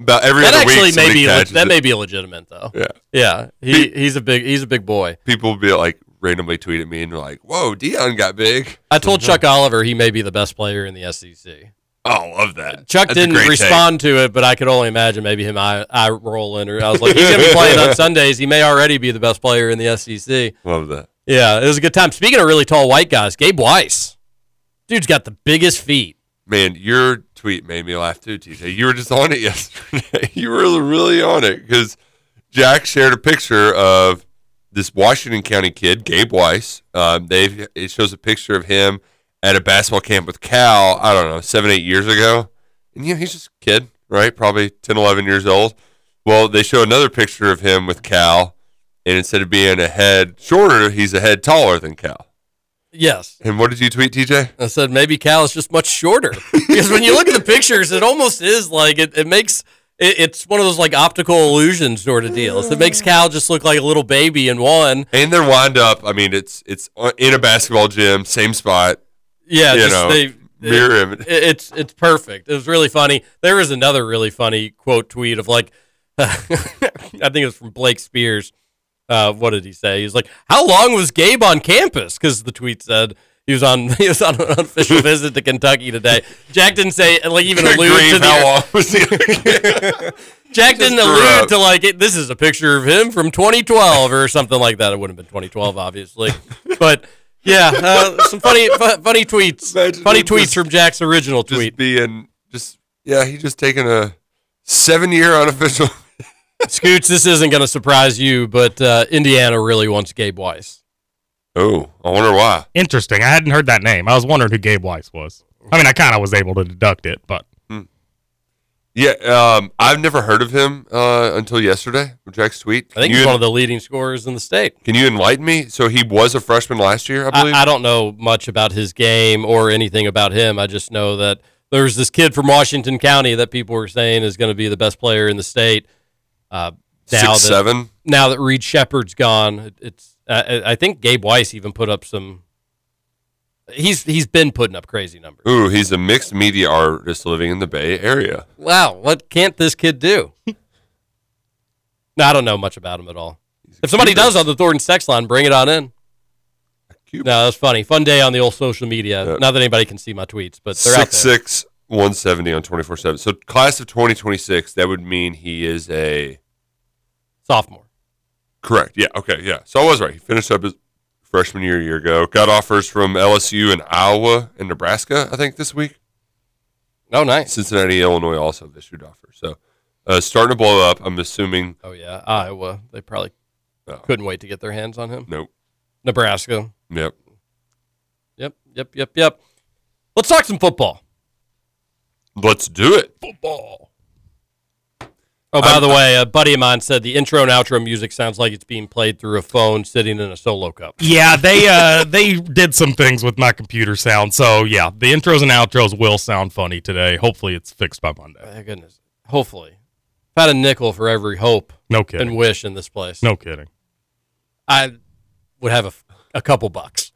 About every that other actually week, may be le- that it. may be legitimate though. Yeah. Yeah, he he's a big he's a big boy. People will be like randomly tweet at me and they're like, "Whoa, Deone got big." I told Chuck Oliver he may be the best player in the SEC. Oh, love that. Chuck That's didn't respond to it, but I could only imagine maybe him I, eye rolling. Or I was like, he's gonna be playing on Sundays. He may already be the best player in the SEC. Love that. Yeah, it was a good time. Speaking of really tall white guys, Gabe Weiss, dude's got the biggest feet. Man, your tweet made me laugh too, TJ. You were just on it yesterday. you were really on it because Jack shared a picture of this Washington County kid, Gabe Weiss. Um, they it shows a picture of him at a basketball camp with Cal. I don't know, seven, eight years ago, and you know he's just a kid, right? Probably 10, 11 years old. Well, they show another picture of him with Cal, and instead of being a head shorter, he's a head taller than Cal. Yes. And what did you tweet, TJ? I said maybe Cal is just much shorter because when you look at the pictures, it almost is like it, it makes it, it's one of those like optical illusion sort of deals. It makes Cal just look like a little baby in one. And they're wind up. I mean, it's it's uh, in a basketball gym, same spot. Yeah, You just know, they mirror it- image. it's it's perfect. It was really funny. There was another really funny quote tweet of like, I think it was from Blake Spears. Uh, what did he say? He was like, "How long was Gabe on campus?" Because the tweet said he was on he was on an official visit to Kentucky today. Jack didn't say like even allude grief, to the how long was he? Jack didn't allude up. to like it, this is a picture of him from 2012 or something like that. It wouldn't have been 2012, obviously, but yeah, uh, some funny fu- funny tweets, Imagine funny him tweets just- from Jack's original just tweet. being just yeah, he just taking a seven year unofficial. Scoots, this isn't going to surprise you, but uh, Indiana really wants Gabe Weiss. Oh, I wonder why. Interesting. I hadn't heard that name. I was wondering who Gabe Weiss was. I mean, I kind of was able to deduct it, but Yeah, um, I've never heard of him uh, until yesterday Jack's tweet. I think he's you, one of the leading scorers in the state. Can you enlighten me? So he was a freshman last year, I I, believe. I don't know much about his game or anything about him. I just know that there's this kid from Washington County that people were saying is going to be the best player in the state. Uh, now Six that, seven. Now that Reed Sheppard's gone, it, it's. Uh, I I think Gabe Weiss even put up some. He's he's been putting up crazy numbers. Ooh, he's a mixed media artist living in the Bay Area. Wow, what can't this kid do? no, I don't know much about him at all. If somebody does on the Thornton sex line, bring it on in. No, that's funny. Fun day on the old social media. Yeah. Not that anybody can see my tweets, but they're out Six there. six one seventy on twenty four seven. So class of twenty twenty six. That would mean he is a Sophomore. correct. Yeah. Okay. Yeah. So I was right. He finished up his freshman year a year ago. Got offers from LSU and Iowa and Nebraska. I think this week. Oh, nice. Cincinnati, Illinois also have issued offers. So Uh, starting to blow up. I'm assuming. Oh yeah, Iowa. They probably Oh. couldn't wait to get their hands on him. Nope. Nebraska. Yep. Yep, yep, yep, yep. Let's talk some football. Let's do it. Football. Oh, by I'm- the way, a buddy of mine said the intro and outro music sounds like it's being played through a phone sitting in a solo cup. Yeah, they uh they did some things with my computer sound. So yeah, the intros and outros will sound funny today. Hopefully it's fixed by Monday. My goodness. Hopefully. I've had a nickel for every hope No kidding. and wish in this place, No kidding. I would have a, a couple bucks.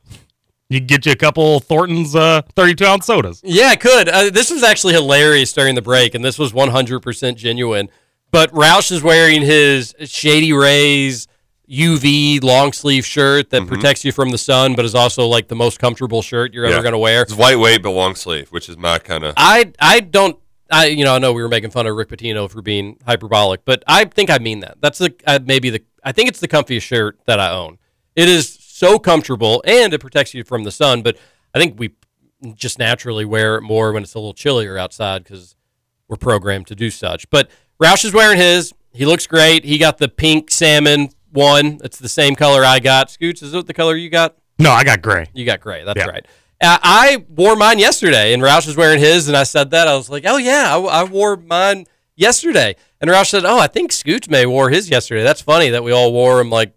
You get you a couple Thornton's uh 32 ounce sodas. Yeah, I could. Uh, this was actually hilarious during the break, and this was 100% genuine. But Roush is wearing his Shady Rays UV long sleeve shirt that protects you from the sun, but is also like the most comfortable shirt you're ever going to wear. It's lightweight but long sleeve, which is my kind of. I I don't I you know I know we were making fun of Rick Pitino for being hyperbolic, but I think I mean that. That's the uh, maybe the I think it's the comfiest shirt that I own. It is so comfortable and it protects you from the sun, but I think we just naturally wear it more when it's a little chillier outside because we're programmed to do such. But Roush is wearing his. He looks great. He got the pink salmon one. It's the same color I got. Scoots, is it the color you got? No, I got gray. You got gray. That's Yeah. right. Uh, I wore mine yesterday, and Roush was wearing his, and I said that. I was like, oh, yeah, I, I wore mine yesterday. And Roush said, oh, I think Scoots may wore his yesterday. That's funny that we all wore them, like,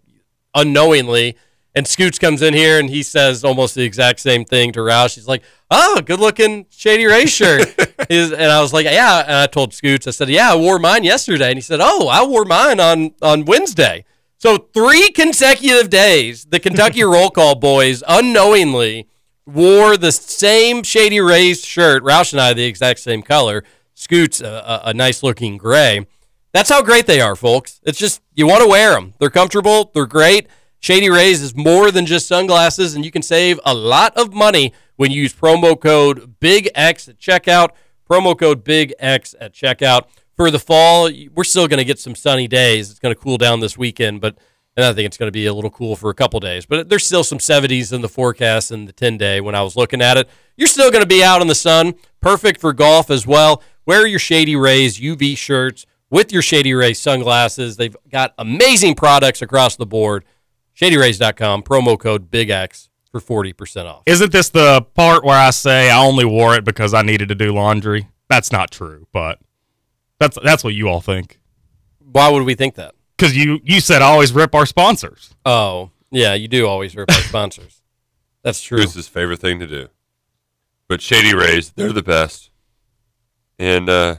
unknowingly. And Scoots comes in here, and he says almost the exact same thing to Roush. He's like, oh, good-looking Shady Ray shirt. He's- and I was like, yeah. And I told Scoots, I said, yeah, I wore mine yesterday. And he said, oh, I wore mine on, on Wednesday. So three consecutive days, the Kentucky Roll Call boys unknowingly wore the same Shady Rays shirt. Roush and I the exact same color. Scoots a, a, a nice looking gray. That's how great they are, folks. It's just you want to wear them. They're comfortable. They're great. Shady Rays is more than just sunglasses, and you can save a lot of money when you use promo code Big X at checkout. Promo code Big X at checkout for the fall. We're still going to get some sunny days. It's going to cool down this weekend, but and I think it's going to be a little cool for a couple days. But there's still some 70s in the forecast in the 10 day when I was looking at it. You're still going to be out in the sun. Perfect for golf as well. Wear your Shady Rays UV shirts with your Shady Rays sunglasses. They've got amazing products across the board. ShadyRays.com, promo code Big X for 40% off. Isn't this the part where I say I only wore it because I needed to do laundry? That's not true, but that's that's what you all think. Why would we think that? Because you you said I always rip our sponsors. Oh, yeah, you do always rip our sponsors. That's true. It's his favorite thing to do. But Shady Rays, they're the best. And uh,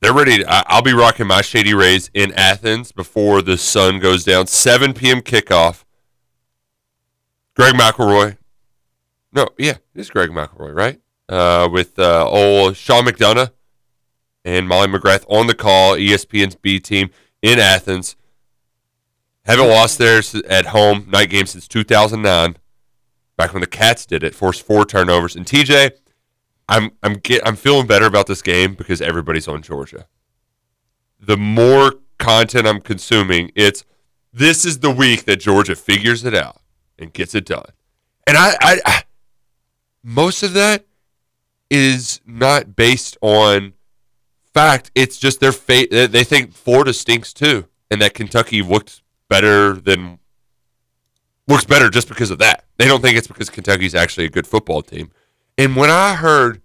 they're ready. To, I'll be rocking my Shady Rays in Athens before the sun goes down. 7 p.m. kickoff. Greg McElroy. No, yeah, it is Greg McElroy, right? Uh, with uh, old Sean McDonough and Molly McGrath on the call, ESPN's B team in Athens. Haven't lost there at home night game since 2009 back when the Cats did it, forced four turnovers. And TJ, I'm I'm get, I'm feeling better about this game because everybody's on Georgia. The more content I'm consuming, it's this is the week that Georgia figures it out and gets it done. And I, I, I most of that is not based on fact. It's just their fate. They think Florida stinks too, and that Kentucky looked better than looks better just because of that. They don't think it's because Kentucky's actually a good football team. And when I heard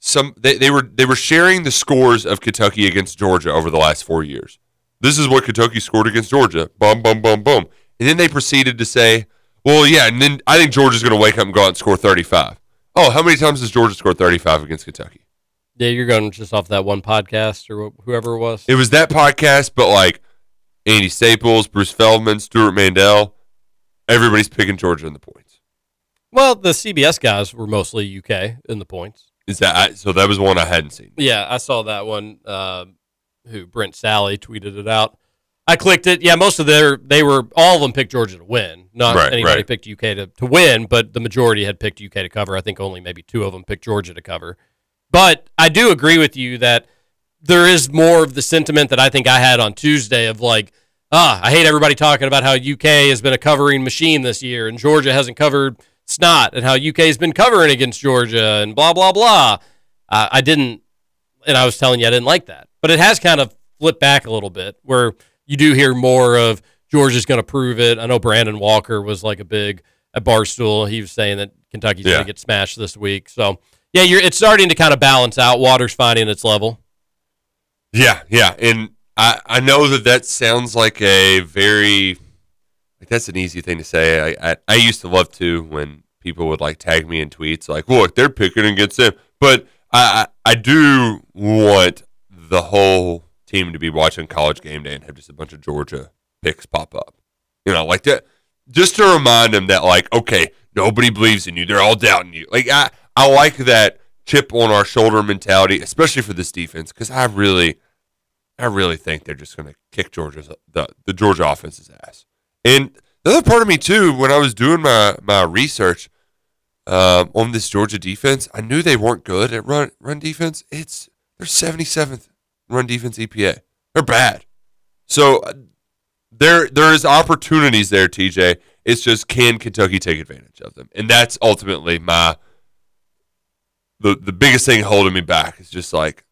some they, they were they were sharing the scores of Kentucky against Georgia over the last four years. This is what Kentucky scored against Georgia. Boom, boom, boom, boom. And then they proceeded to say, Well, yeah, and then I think Georgia's gonna wake up and go out and score thirty five. Oh, how many times has Georgia scored thirty five against Kentucky? Yeah, you're going just off that one podcast or whoever it was. It was that podcast, but like Andy Staples, Bruce Feldman, Stewart Mandel, everybody's picking Georgia in the points. Well, the CBS guys were mostly UK in the points. Is that I, so? That was one I hadn't seen. Yeah, I saw that one. Uh, who Barrett Sallee tweeted it out. I clicked it. Yeah, most of their they were all of them picked Georgia to win. Not Right, anybody right. picked UK to, to win, but the majority had picked UK to cover. I think only maybe two of them picked Georgia to cover. But I do agree with you that there is more of the sentiment that I think I had on Tuesday of like, ah, I hate everybody talking about how UK has been a covering machine this year and Georgia hasn't covered snot and how UK has been covering against Georgia and blah blah blah. Uh, I didn't, and I was telling you I didn't like that. but it has kind of flipped back a little bit where you do hear more of Georgia's going to prove it. I know Brandon Walker was like a big at Barstool. He was saying that Kentucky's Yeah. going to get smashed this week. So yeah, you're it's starting to kind of balance out. Water's finding its level. Yeah, yeah, and I I know that that sounds like a very like that's an easy thing to say. I I, I used to love to when people would like tag me in tweets like, look, they're picking against them, but I I, I do want the whole team to be watching college game day and have just a bunch of Georgia picks pop up. You know, like that just to remind them that like, okay, nobody believes in you. They're all doubting you. Like I I like that chip on our shoulder mentality, especially for this defense, because I really I really think they're just to kick Georgia's the the Georgia offense's ass. And the other part of me too, when I was doing my my research um, on this Georgia defense, I knew they weren't good at run run defense. It's they're seventy seventh run defense EPA. They're bad. So uh, there there is opportunities there, TJ. It's just can Kentucky take advantage of them, and that's ultimately my the the biggest thing holding me back is just like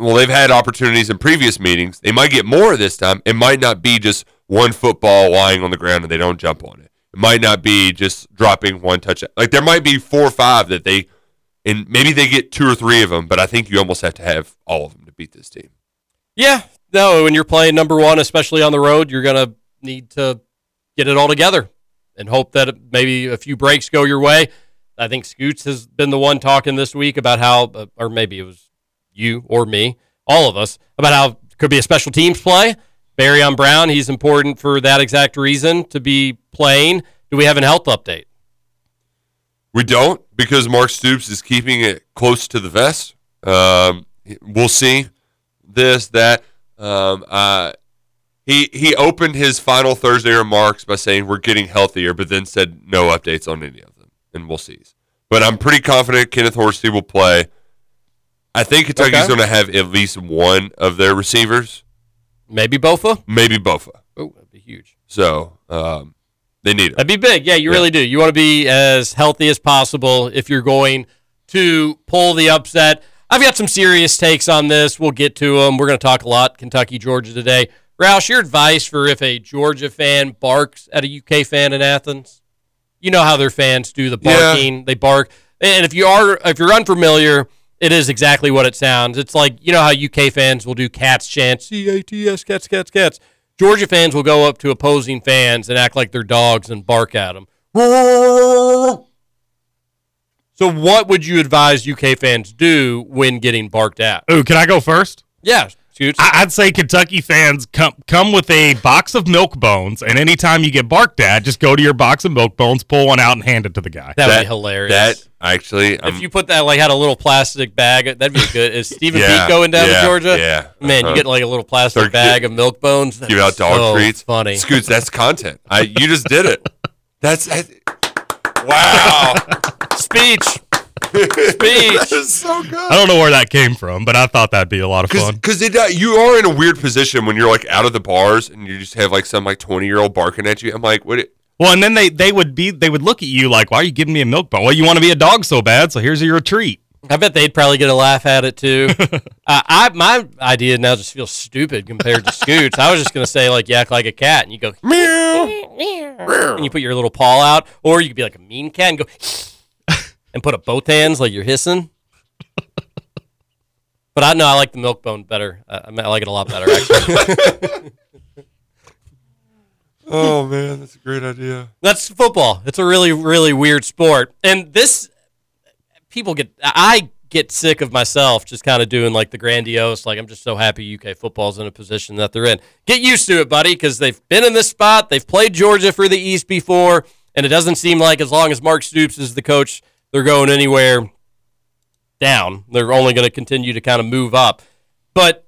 well, they've had opportunities in previous meetings. They might get more this time. It might not be just one football lying on the ground and they don't jump on it. It might not be just dropping one touch. Like there might be four or five that they, and maybe they get two or three of them. But I think you almost have to have all of them to beat this team. Yeah, no, when you're playing number one, especially on the road, you're gonna need to get it all together and hope that maybe a few breaks go your way. I think Scoots has been the one talking this week about how, uh, or maybe it was you or me, all of us, about how could be a special teams play. Barion Brown, he's important for that exact reason to be playing. Do we have an health update? We don't because Mark Stoops is keeping it close to the vest. Um, we'll see this that. Um, uh, he he opened his final Thursday remarks by saying we're getting healthier, but then said no updates on any of them, and we'll see. But I'm pretty confident Kenneth Horsey will play. I think Kentucky's Okay. going to have at least one of their receivers, Maybe Bofa? maybe Bofa. Oh, that'd be huge. So um, they need it. That'd be big. Yeah, you really do. You want to be as healthy as possible if you're going to pull the upset. I've got some serious takes on this. We'll get to them. We're going to talk a lot Kentucky, Georgia today. Roush, your advice for if a Georgia fan barks at a UK fan in Athens? You know how their fans do the Yeah. barking. They bark. And if you are if you're unfamiliar, it is exactly what it sounds. It's like, you know how UK fans will do cats chants, C A T S cats cats cats. Georgia fans will go up to opposing fans and act like they're dogs and bark at them. So, what would you advise UK fans do when getting barked at? Ooh, can I go first? Yeah, Scoots. I- I'd say Kentucky fans come come with a box of milk bones, and anytime you get barked at, just go to your box of milk bones, pull one out, and hand it to the guy. That would be hilarious. That actually, I'm, if you put that like had a little plastic bag, that'd be good. Is Stephen Yeah, Peake going down yeah, to Georgia? yeah. man, Uh-huh. you get like a little plastic Start bag gi- of milk bones. give out That's dog so treats. Funny. Scoots, that's content. I you just did it. That's I, wow. Speech. Speech. That's so good. I don't know where that came from, but I thought that'd be a lot of fun. Because uh, you are in a weird position when you're like out of the bars and you just have like some like 20 year old barking at you. I'm like, what? It, Well, and then they they would be they would look at you like, why are you giving me a milk bone? Well, you want to be a dog so bad, so here's your treat. I bet they'd probably get a laugh at it too. uh, I my idea now just feels stupid compared to Scoots. I was just gonna say like yak like a cat, and you go meow, and you put your little paw out, or you could be like a mean cat and go and put up both hands like you're hissing. But I know I like the milk bone better. Uh, I, I like it a lot better actually. oh man, that's a great idea. That's football. It's a really, really weird sport. And this, people get, I get sick of myself just kind of doing like the grandiose, like I'm just so happy UK football's in a position that they're in. Get used to it, buddy, because they've been in this spot. They've played Georgia for the East before. And it doesn't seem like as long as Mark Stoops is the coach, they're going anywhere down. They're only going to continue to kind of move up. But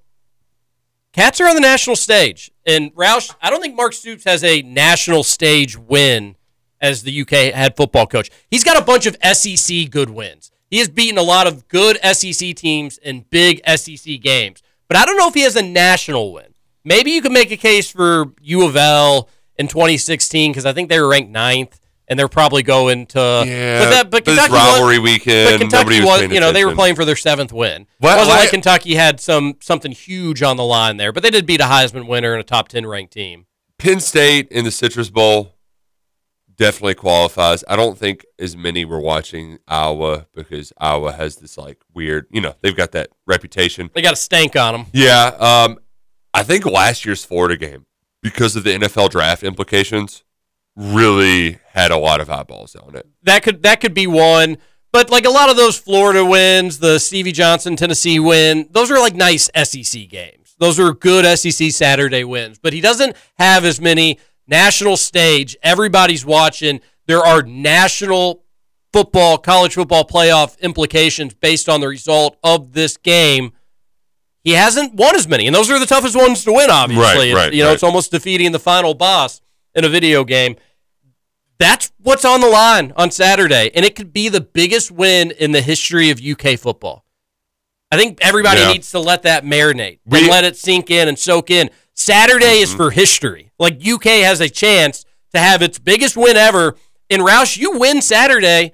Cats are on the national stage. And Roush, I don't think Mark Stoops has a national stage win as the UK head football coach. He's got a bunch of SEC good wins. He has beaten a lot of good SEC teams in big SEC games. But I don't know if he has a national win. Maybe you could make a case for U of L in 2016 because I think they were ranked ninth. And they're probably going to. Yeah, but that, but Kentucky won- rivalry weekend, But Kentucky nobody was was, you know, they were playing for their seventh win. Why- it wasn't why- like Kentucky had some something huge on the line there, but they did beat a Heisman winner and a top ten ranked team. Penn State in the Citrus Bowl definitely qualifies. I don't think as many were watching Iowa because Iowa has this like weird, you know, they've got that reputation. They got a stank on them. Yeah, um, I think last year's Florida game, because of the NFL draft implications, really had a lot of eyeballs on it. that could that could be one. But like a lot of those Florida wins, the Stevie Johnson Tennessee win, those are like nice SEC games. Those are good SEC Saturday wins. But he doesn't have as many national stage. Everybody's watching. There are national football, college football playoff implications based on the result of this game. He hasn't won as many, and those are the toughest ones to win. Obviously, Right, right, you know, right. it's almost defeating the final boss in a video game that's what's on the line on Saturday, and it could be the biggest win in the history of UK football. I think everybody Yeah. needs to let that marinate and let it sink in and soak in. Saturday is mm-hmm. for history. Like UK has a chance to have its biggest win ever. And Roush, you win Saturday.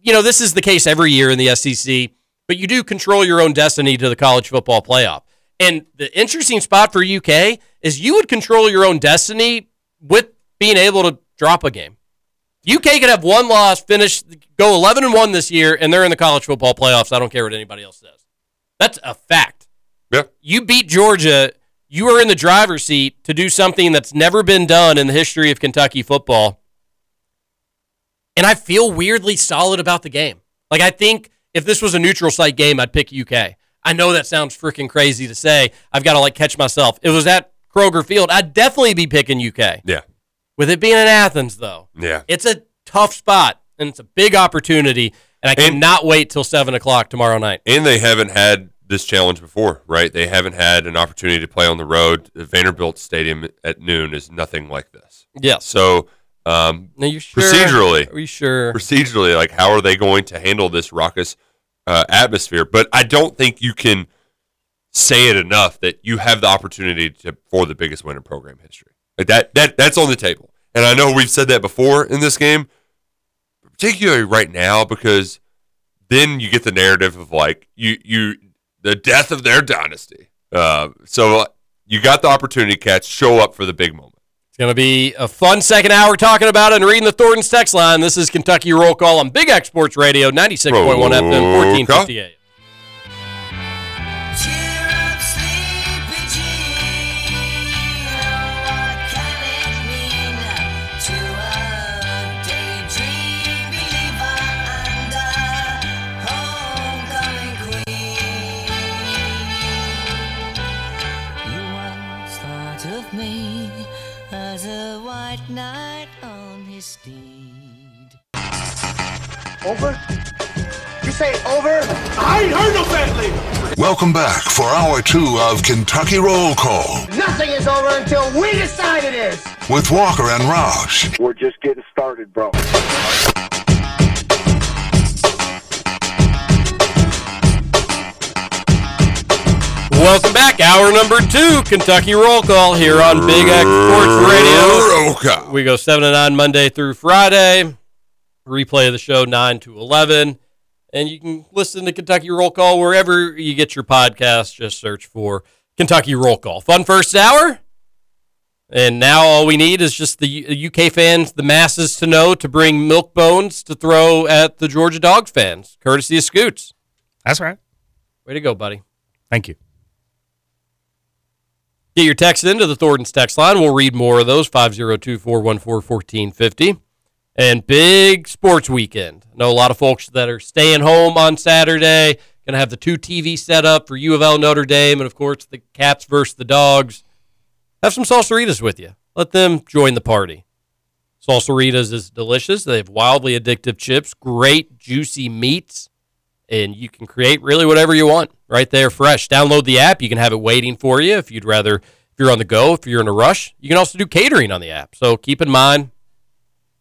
You know, this is the case every year in the SEC, but you do control your own destiny to the college football playoff. And the interesting spot for UK is you would control your own destiny with being able to drop a game. UK could have one loss, finish, go 11 and 1 this year, and they're in the college football playoffs. I don't care what anybody else says. That's a fact. Yeah. You beat Georgia, you are in the driver's seat to do something that's never been done in the history of Kentucky football. And I feel weirdly solid about the game. Like, I think if this was a neutral site game, I'd pick UK. I know that sounds freaking crazy to say. I've got to, like, catch myself. It was at Kroger Field. I'd definitely be picking UK. Yeah. With it being in Athens, though, Yeah. it's a tough spot and it's a big opportunity. And I cannot wait till 7 o'clock tomorrow night. And they haven't had this challenge before, right? They haven't had an opportunity to play on the road. The Vanderbilt Stadium at noon is nothing like this. Yeah. So, um, you sure? procedurally, Are you sure? procedurally, like how are they going to handle this raucous uh, atmosphere? But I don't think you can say it enough that you have the opportunity to for the biggest win in program history. Like that that that's on the table. And I know we've said that before in this game, particularly right now because then you get the narrative of like you you the death of their dynasty. Uh, so uh, you got the opportunity, cats. Show up for the big moment. Going to be a fun second hour talking about it and reading the Thornton's text line. This is Kentucky Roll Call on Big X Sports Radio, 96.1 FM, 1458. Over? You say over? I ain't heard no fat lady. Welcome back for hour two of Kentucky Roll Call Nothing is over until we decide it is. with Walker and Roush. We're just getting started, bro. Welcome back. Hour number two, Kentucky Roll Call here on Big X Sports Radio. Roll Call. We go 7 to 9 Monday through Friday. Replay of the show 9 to 11. And you can listen to Kentucky Roll Call wherever you get your podcast. Just search for Kentucky Roll Call. Fun first hour. And now all we need is just the UK fans, the masses to know to bring milk bones to throw at the Georgia Dogs fans, courtesy of Scoots. That's right. Way to go, buddy. Thank you. Get your text into the Thornton's text line. We'll read more of those 502 414 1450. And big sports weekend. I know a lot of folks that are staying home on Saturday. Going to have the two TV set up for U of L Notre Dame and, of course, the Cats versus the Dogs. Have some salsaritas with you. Let them join the party. Salsaritas is delicious. They have wildly addictive chips, great juicy meats, and you can create really whatever you want right there fresh. Download the app. You can have it waiting for you if you'd rather, if you're on the go, if you're in a rush. You can also do catering on the app. So keep in mind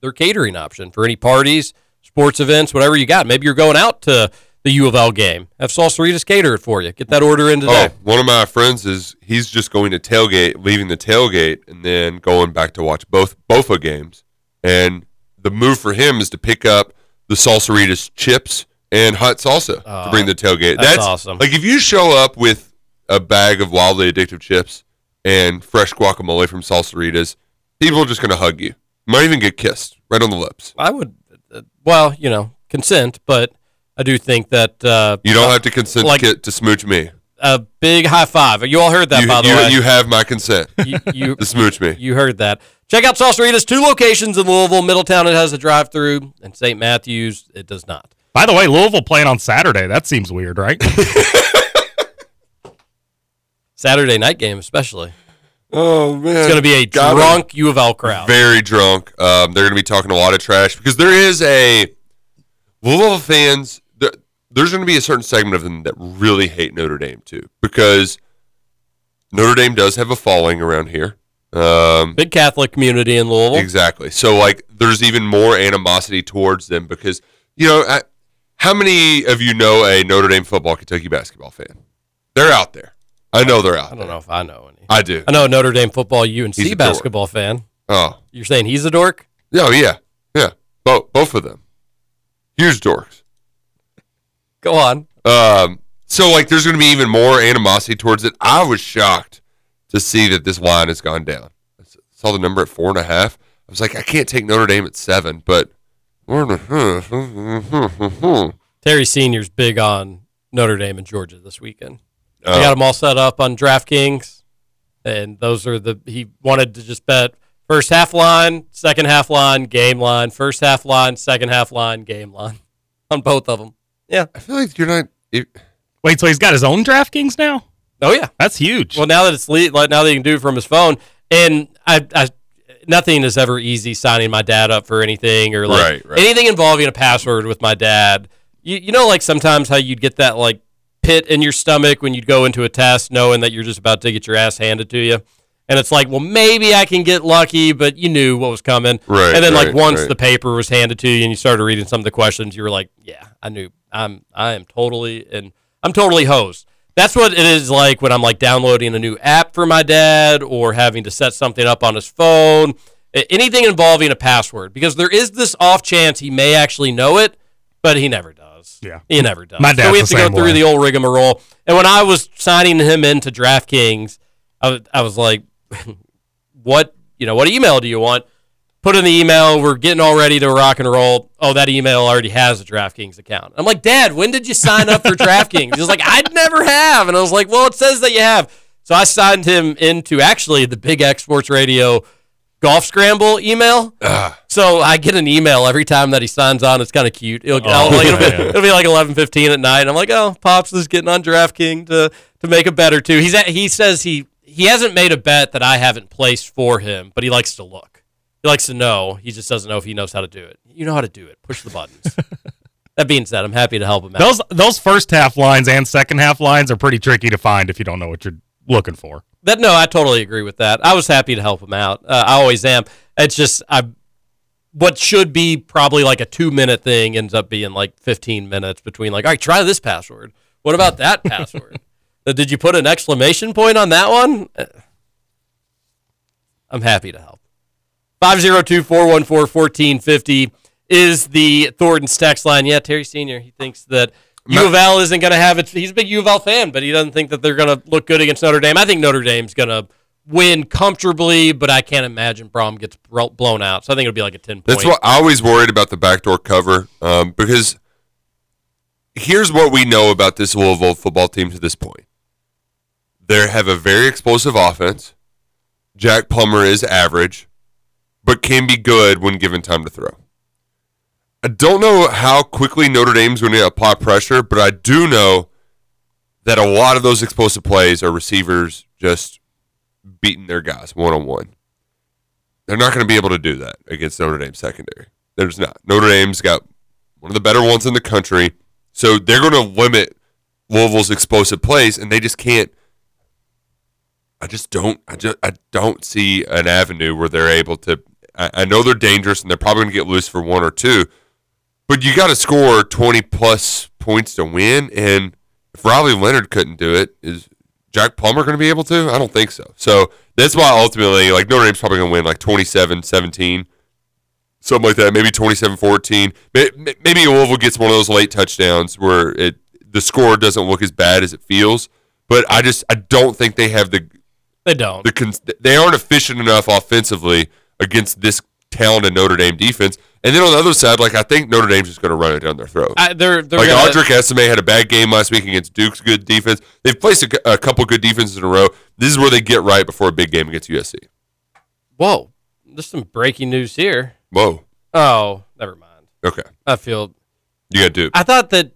their catering option for any parties, sports events, whatever you got. Maybe you're going out to the U of L game. Have Salsaritas cater it for you. Get that order in today. Oh, one of my friends is he's just going to tailgate, leaving the tailgate, and then going back to watch both Bofa games. And the move for him is to pick up the Salsaritas chips and hot salsa to ah, bring the tailgate. Oh, that's awesome. Like if you show up with a bag of wildly addictive chips and fresh guacamole from Salsaritas, people are just going to hug you. Might even get kissed right on the lips. I would, uh, well, you know, consent, but I do think that uh, You don't have to consent like- to, get, to smooch me. a big high five. You all heard that, you, by the you, way. you have my consent you, you, to smooch me. you heard that. Check out Salsaritas. Two locations in Louisville. Middletown, it has a drive-through, and St. Matthews, it does not. By the way, Louisville playing on Saturday. That seems weird, right? Saturday night game, especially. Oh man, It's going to be a Got 'em. drunk U of L crowd. very drunk. Um, they're going to be talking a lot of trash because there is a Louisville fans. There, there's going to be a certain segment of them that really hate Notre Dame too because Notre Dame does have a following around here. Um, Big Catholic community in Louisville. Exactly. So like, there's even more animosity towards them because you know I, how many of you know a Notre Dame football Kentucky basketball fan? They're out there. I know they're out I don't know if I know any. I do. I know a Notre Dame football UNC basketball fan. Oh, You're saying he's a dork? oh yeah, yeah. Both both of them. Huge dorks. Go on. Um, so like, there's going to be even more animosity towards it. I was shocked to see that this line has gone down. I saw the number at four and a half. I was like, I can't take Notre Dame at seven, but Terry Senior's big on Notre Dame and Georgia this weekend. Oh. I got them all set up on DraftKings, and those are the he wanted to just bet first half line, second half line, game line, first half line, second half line, game line on both of them. Yeah. I feel like you're not. It, Wait, so he's got his own DraftKings now? Oh yeah. That's huge. Well, now that it's le- like now that he can do it from his phone, and I, I nothing is ever easy signing my dad up for anything or like Right, right. anything involving a password with my dad. You you know like sometimes how you'd get that like pit in your stomach when you'd go into a test knowing that you're just about to get your ass handed to you. And it's like, well, maybe I can get lucky, but you knew what was coming. Right, And then, like, once right. the paper was handed to you and you started reading some of the questions, you were like, yeah, I knew. I'm, I am totally, and I'm totally hosed. That's what it is like when I'm like downloading a new app for my dad or having to set something up on his phone. Anything involving a password, because there is this off chance he may actually know it, but he never does. Yeah. He never does. My so we have the to go through way. the old rigmarole. And when I was signing him into DraftKings, I was, I was like, what, you know, what email do you want? Put in the email. We're getting all ready to rock and roll. Oh, that email already has a DraftKings account. I'm like, Dad, when did you sign up for DraftKings? He's like, I'd never have. And I was like, well, it says that you have. So I signed him into actually the Big X Sports Radio golf scramble email. So I get an email every time that he signs on. It's kind of cute. It'll, I'll- like, it'll, be, it'll be like eleven fifteen at night. And I'm like, oh, pops is getting on DraftKings to to make a bet or two. He's at, he says he he hasn't made a bet that I haven't placed for him, but he likes to look. He likes to know. He just doesn't know if he knows how to do it. You know how to do it. Push the buttons. that being said, I'm happy to help him out. Those those first half lines and second half lines are pretty tricky to find if you don't know what you're looking for. That no, I totally agree with that. I was happy to help him out. Uh, I always am. It's just I what should be probably like a two minute thing ends up being like fifteen minutes between like, all right, try this password. What about that password? Did you put an exclamation point on that one? Uh, I'm happy to help. 502-414-1450 is the Thornton's text line. Yeah, Terry Senior. He thinks that U of L isn't going to have it. He's a big U of L fan, but he doesn't think that they're going to look good against Notre Dame. I think Notre Dame's going to win comfortably, but I can't imagine Brohm gets blown out. So I think it'll be like a 10 point. That's what I always worried about the backdoor cover um, because here's what we know about this Louisville football team to this point. They have a very explosive offense. Jack Plummer is average, but can be good when given time to throw. I don't know how quickly Notre Dame's going to apply pressure, but I do know that a lot of those explosive plays are receivers just beating their guys one on one. They're not going to be able to do that against Notre Dame secondary. There's not. Notre Dame's got one of the better ones in the country, so they're going to limit Louisville's explosive plays, and they just can't. I just don't. I just I don't see an avenue where they're able to. I, I know they're dangerous, and they're probably going to get loose for one or two, but you got to score twenty plus points to win. And if Riley Leonard couldn't do it, is Jack Plummer going to be able to? I don't think so. So that's why ultimately, like Notre Dame's probably going to win like 27-17. something like that. Maybe 27-14. May- may- Maybe Louisville gets one of those late touchdowns where it the score doesn't look as bad as it feels. But I just I don't think they have the They don't. the they aren't efficient enough offensively against this talented Notre Dame defense. And then on the other side, like I think Notre Dame's just going to run it down their throat. I, they're they're like gonna- Audric Estime had a bad game last week against Duke's good defense. They've placed a, a couple good defenses in a row. This is where they get right before a big game against USC. Whoa, there's some breaking news here. Whoa. Oh, never mind. Okay. I feel You got Duke. I thought that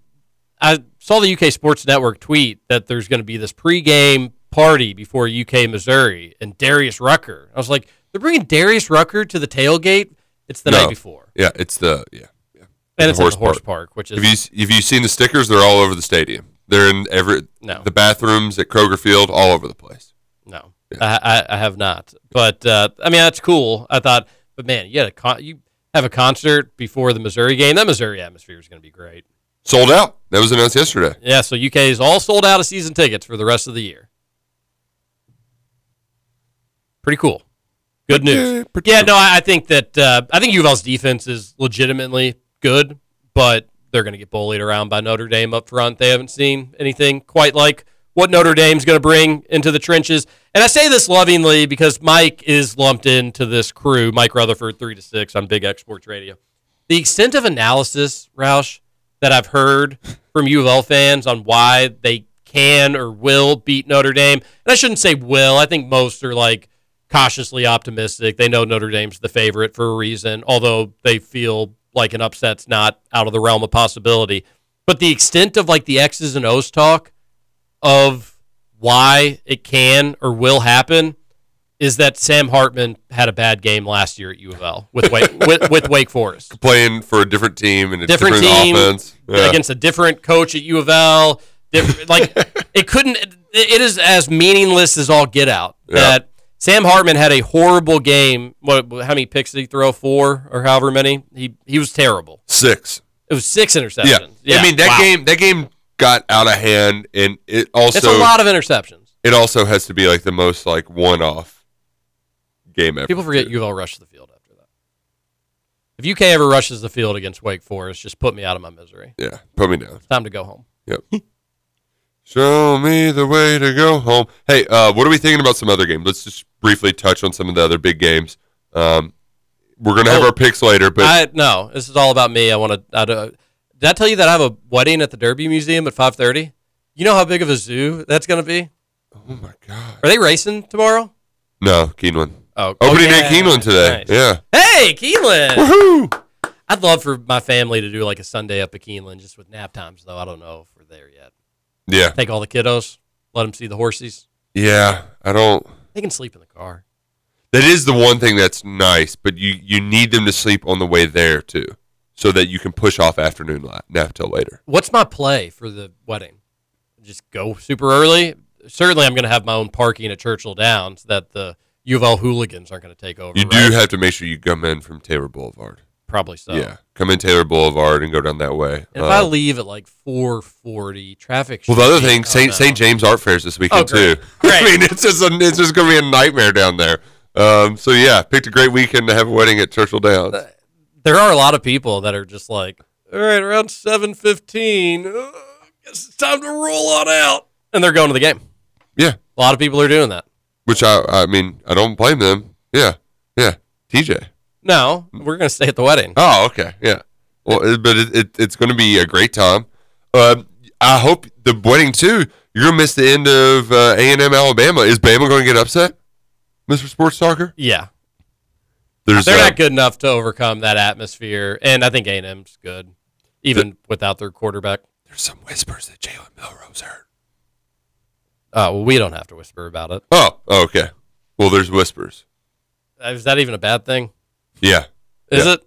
I saw the UK Sports Network tweet that there's going to be this pregame party before UK Missouri and Darius Rucker. I was like, they're bringing Darius Rucker to the tailgate. It's the No. night before, Yeah, it's the yeah. yeah. and The it's at the horse park, which is Have you have you seen the stickers? They're all over the stadium. They're in every No. the bathrooms at Kroger Field, all over the place. no, I, I, I have not. But uh, I mean, that's cool. I thought, but man, you had a con- you have a concert before the Missouri game. That Missouri atmosphere is going to be great. Sold out. That was announced yesterday. Yeah, so UK is all sold out of season tickets for the rest of the year. Pretty cool. Good news. Yeah, no, I think that uh, I think U of L's defense is legitimately good, but they're going to get bullied around by Notre Dame up front. They haven't seen anything quite like what Notre Dame's going to bring into the trenches. And I say this lovingly because Mike is lumped into this crew. Mike Rutherford, three to six on Big X Sports Radio. The extent of analysis, Roush, that I've heard from U of L fans on why they can or will beat Notre Dame. And I shouldn't say will. I think most are like cautiously optimistic. They know Notre Dame's the favorite for a reason, although they feel like an upset's not out of the realm of possibility. But the extent of like the X's and O's talk of why it can or will happen is that Sam Hartman had a bad game last year at U of L with Wake, with, with Wake Forest Playing for a different team and a different, different, team offense. Yeah. against a different coach at U of L. Different, like it couldn't. It is as meaningless as all get out. That Sam Hartman had a horrible game. What? How many picks did he throw? Four or however many. He he was terrible. Six. It was six interceptions. Yeah. interceptions. I mean that wow. game that game got out of hand and it also It's a lot of interceptions. it also has to be like the most like one off game ever. People forget U of L rushed the field after that. If UK ever rushes the field against Wake Forest, just put me out of my misery. Yeah, put me down. It's time to go home. Yep. Show me the way to go home. Hey, uh, what are we thinking about some other games? Let's just briefly touch on some of the other big games. Um, we're gonna have Oh, our picks later, but I no, this is all about me. I want to. I, don't- did I tell you that I have a wedding at the Derby Museum at five thirty? You know how big of a zoo that's going to be? oh my god, Are they racing tomorrow? no, Keeneland. Oh, Opening oh, day yeah. Keeneland today. Nice. Yeah. Hey, Keeneland. Woohoo! I'd love for my family to do like a Sunday up at Keeneland, just with nap times though. I don't know if we're there yet. Yeah. Take all the kiddos, let them see the horses. Yeah. I don't. They can sleep in the car. That is the one thing that's nice, but you you need them to sleep on the way there too, so that you can push off afternoon nap till later. What's my play for the wedding? Just go super early. Certainly, I'm going to have my own parking at Churchill Downs that the U of L hooligans aren't going to take over. You right? do have to make sure you come in from Taylor Boulevard. Probably so. Yeah, come in Taylor Boulevard and go down that way. And if I Uh, leave at like 4:40, traffic. well, the other thing, St. no. St. James Art Fair is this weekend Oh, great. too. Great. I mean, it's just a, it's just going to be a nightmare down there. Um, so yeah, picked a great weekend to have a wedding at Churchill Downs. There are a lot of people that are just like, all right, around 7:15, uh, guess it's time to roll on out, and they're going to the game. Yeah, A lot of people are doing that. which I I mean I don't blame them. Yeah, yeah. TJ. No, we're going to stay at the wedding. Oh, okay, yeah. Well, it- but it, it, it's going to be a great time. Uh, I hope the wedding too. You're gonna miss the end of uh, A and M Alabama. Is Bama going to get upset, Mr. Sports Talker? Yeah, There's they're uh, not good enough to overcome that atmosphere, and I think A&M's good, even without their quarterback. There's some whispers that Jalen Milroe's hurt. Oh, well, we don't have to whisper about it. Oh, oh, okay. Well, there's whispers. Uh, Is that even a bad thing? Yeah, Is Yeah. it?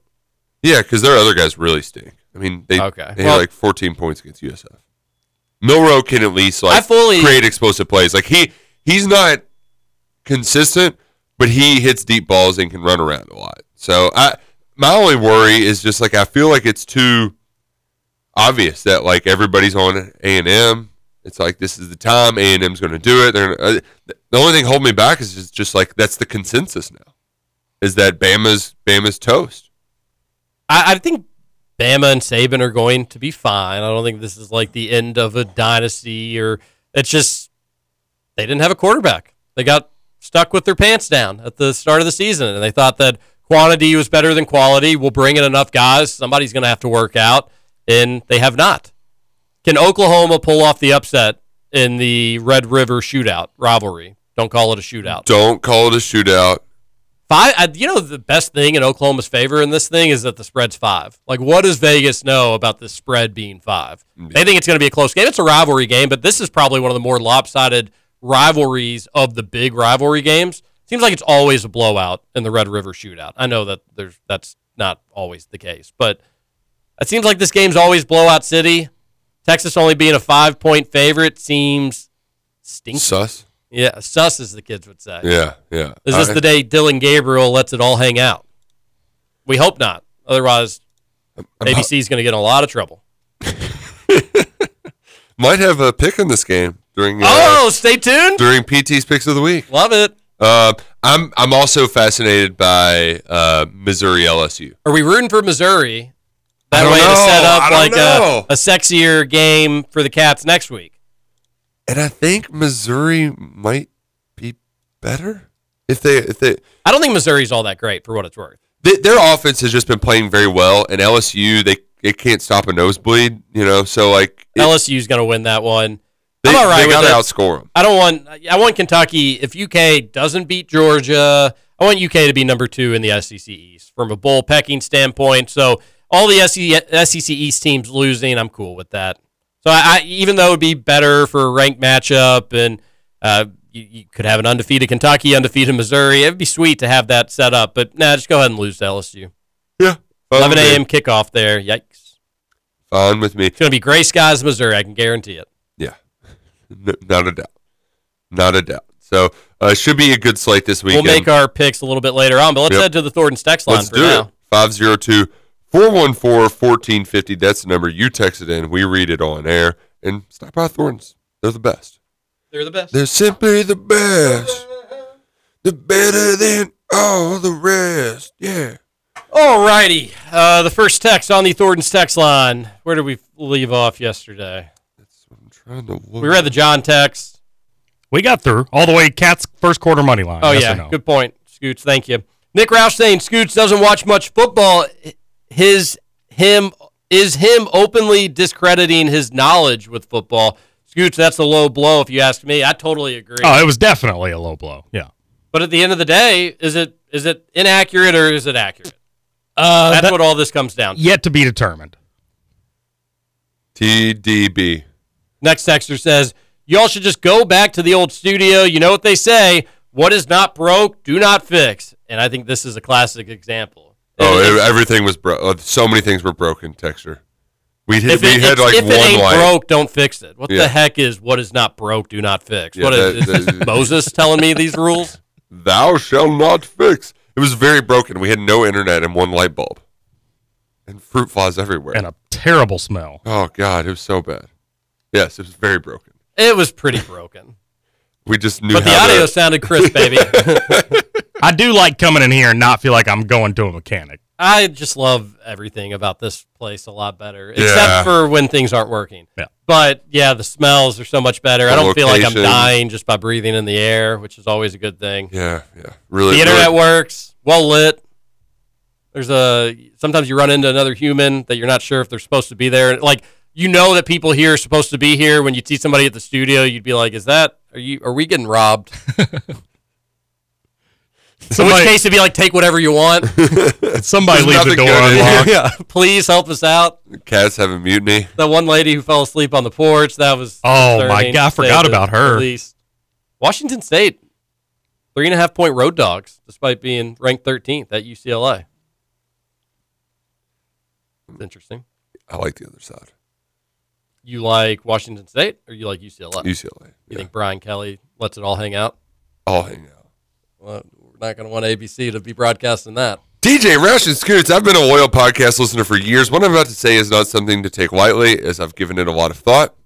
yeah, because their other guys really stink. I mean, they Okay. they Well- had like 14 points against USF. Milroe can at least like fully- create explosive plays. Like he he's not consistent, but he hits deep balls and can run around a lot. So I my only worry is just like I feel like it's too obvious that like everybody's on A and M. It's like this is the time A and M's going to do it. They're uh, the only thing holding me back is just, just like that's the consensus now, is that Bama's Bama's toast. I, I think Bama and Saban are going to be fine. I don't think this is like the end of a dynasty or it's just they didn't have a quarterback. They got stuck with their pants down at the start of the season and they thought that quantity was better than quality. We'll bring in enough guys. Somebody's going to have to work out, and they have not. Can Oklahoma pull off the upset in the Red River shootout rivalry? Don't call it a shootout. Don't call it a shootout. Five. I, you know the best thing in Oklahoma's favor in this thing is that the spread's five. Like, what does Vegas know about the spread being five? Mm-hmm. They think it's going to be a close game. It's a rivalry game, but this is probably one of the more lopsided rivalries of the big rivalry games. Seems like it's always a blowout in the Red River shootout. I know that there's that's not always the case, but it seems like this game's always blowout city. Texas only being a five point favorite seems stinky. Sus. Yeah, sus as the kids would say. Yeah, yeah. Is this I- the day Dillon Gabriel lets it all hang out? We hope not. Otherwise, ABC's going to get in a lot of trouble. Might have a pick in this game during uh, Oh, stay tuned. during PT's picks of the week. Love it. Uh, I'm I'm also fascinated by uh, Missouri LSU. Are we rooting for Missouri? That way to set up like a, a sexier game for the Cats next week. And I think Missouri might be better if they if they, I don't think Missouri's all that great for what it's worth. they their offense has just been playing very well, and LSU they they can't stop a nosebleed, you know. So like it- LSU's going to win that one. they, I'm all right they got to it. outscore them. I don't want. I want Kentucky. If UK doesn't beat Georgia, I want UK to be number two in the SEC East from a bowl pecking standpoint. So all the SEC East teams losing, I'm cool with that. So I, I even though it'd be better for a ranked matchup, and uh, you, you could have an undefeated Kentucky, undefeated Missouri, it'd be sweet to have that set up. But nah, just go ahead and lose to LSU. Yeah, 11 a.m. kickoff there. Yikes! Fine with me. It's gonna be gray skies, Missouri. I can guarantee it. Yeah, N- not a doubt, not a doubt. So uh, should be a good slate this weekend. We'll make our picks a little bit later on, but let's Yep. head to the Thornton's text line Let's for do now. it. 502 414 1450. That's the number. You text it in. We read it on air. And stop by Thornton's. They're the best. They're the best. They're simply the best. They're better than all the rest. Yeah. Alrighty. Uh, the first text on the Thornton's text line. Where did we leave off yesterday? That's what I'm trying to look. We read the John text. We got through all the way. Cats first quarter money line. Oh Yes yeah, no? good point, Scoots. Thank you. Nick Roush saying Scoots doesn't watch much football. His him is him openly discrediting his knowledge with football. Scoots, that's a low blow if you ask me. I totally agree. Oh, it was definitely a low blow. Yeah. but at the end of the day, is it is it inaccurate or is it accurate? Uh, That's that- what all this comes down to. yet to be determined. TDB. Next texter says, Y'all should just go back to the old studio. You know what they say what is not broke, do not fix. And I think this is a classic example. Oh, e- everything was broke. Uh, so many things were broken, Texture. We, hit, we it, had like if one it ain't light. broke, don't fix it. What Yeah. the heck is what is not broke, do not fix? Yeah, what is, that- is that- Moses telling me these rules? Thou shall not fix. It was very broken. We had no internet and one light bulb. And fruit flies everywhere. And a terrible smell. oh, God. It was so bad. Yes, it was very broken. It was pretty broken. We just knew But the how to- audio sounded crisp, baby. I do like coming in here and not feel like I'm going to a mechanic. I just love everything about this place a lot better, Yeah. except for when things aren't working. Yeah. But yeah, the smells are so much better. I don't feel like I'm dying just by breathing in the air, which is always a good thing. Yeah, yeah. Really. the internet really- works, well lit. There's a sometimes you run into another human that you're not sure if they're supposed to be there. Like you know that people here are supposed to be here. When you see somebody at the studio, you'd be like, "Is that? Are you? Are we getting robbed?" In which case, it'd be like, "Take whatever you want." Somebody There's leave the door good in here. unlocked. yeah, please help us out. Cats have a mutiny. That one lady who fell asleep on the porch. That was Oh, my God, I forgot the- about her. the least. Washington State, three and a half point road dogs, despite being ranked 13th at UCLA. It's interesting. I like the other side. You like Washington State or you like UCLA? UCLA. You Yeah. think Brian Kelly lets it all hang out? I'll hang out. Well, we're not going to want ABC to be broadcasting that. DJ Roush and Scoots, I've been a loyal podcast listener for years. What I'm about to say is not something to take lightly, as I've given it a lot of thought.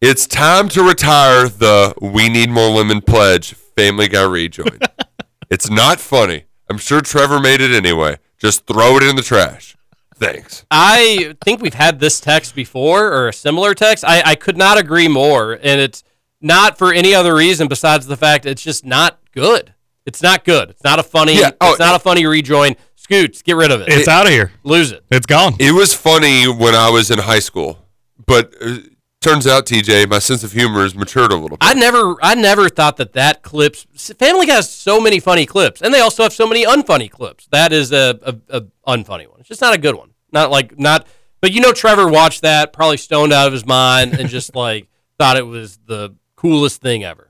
It's time to retire the We Need More Lemon pledge Family Guy rejoin. it's not funny. I'm sure Trevor made it anyway. Just throw it in the trash. Thanks. I think we've had this text before or a similar text. I, I could not agree more. And it's not for any other reason besides the fact it's just not good. It's not good. It's not a funny Yeah, oh, it's not a funny rejoin. Scoots, get rid of it. It's out of here. Lose it. It's gone. It was funny when I was in high school, but uh, turns out, TJ, my sense of humor has matured a little bit. I never I never thought that that clips Family Guy has so many funny clips and they also have so many unfunny clips. That is a, a, a unfunny one. It's just not a good one. Not like not but you know Trevor watched that probably stoned out of his mind and just like thought it was the coolest thing ever.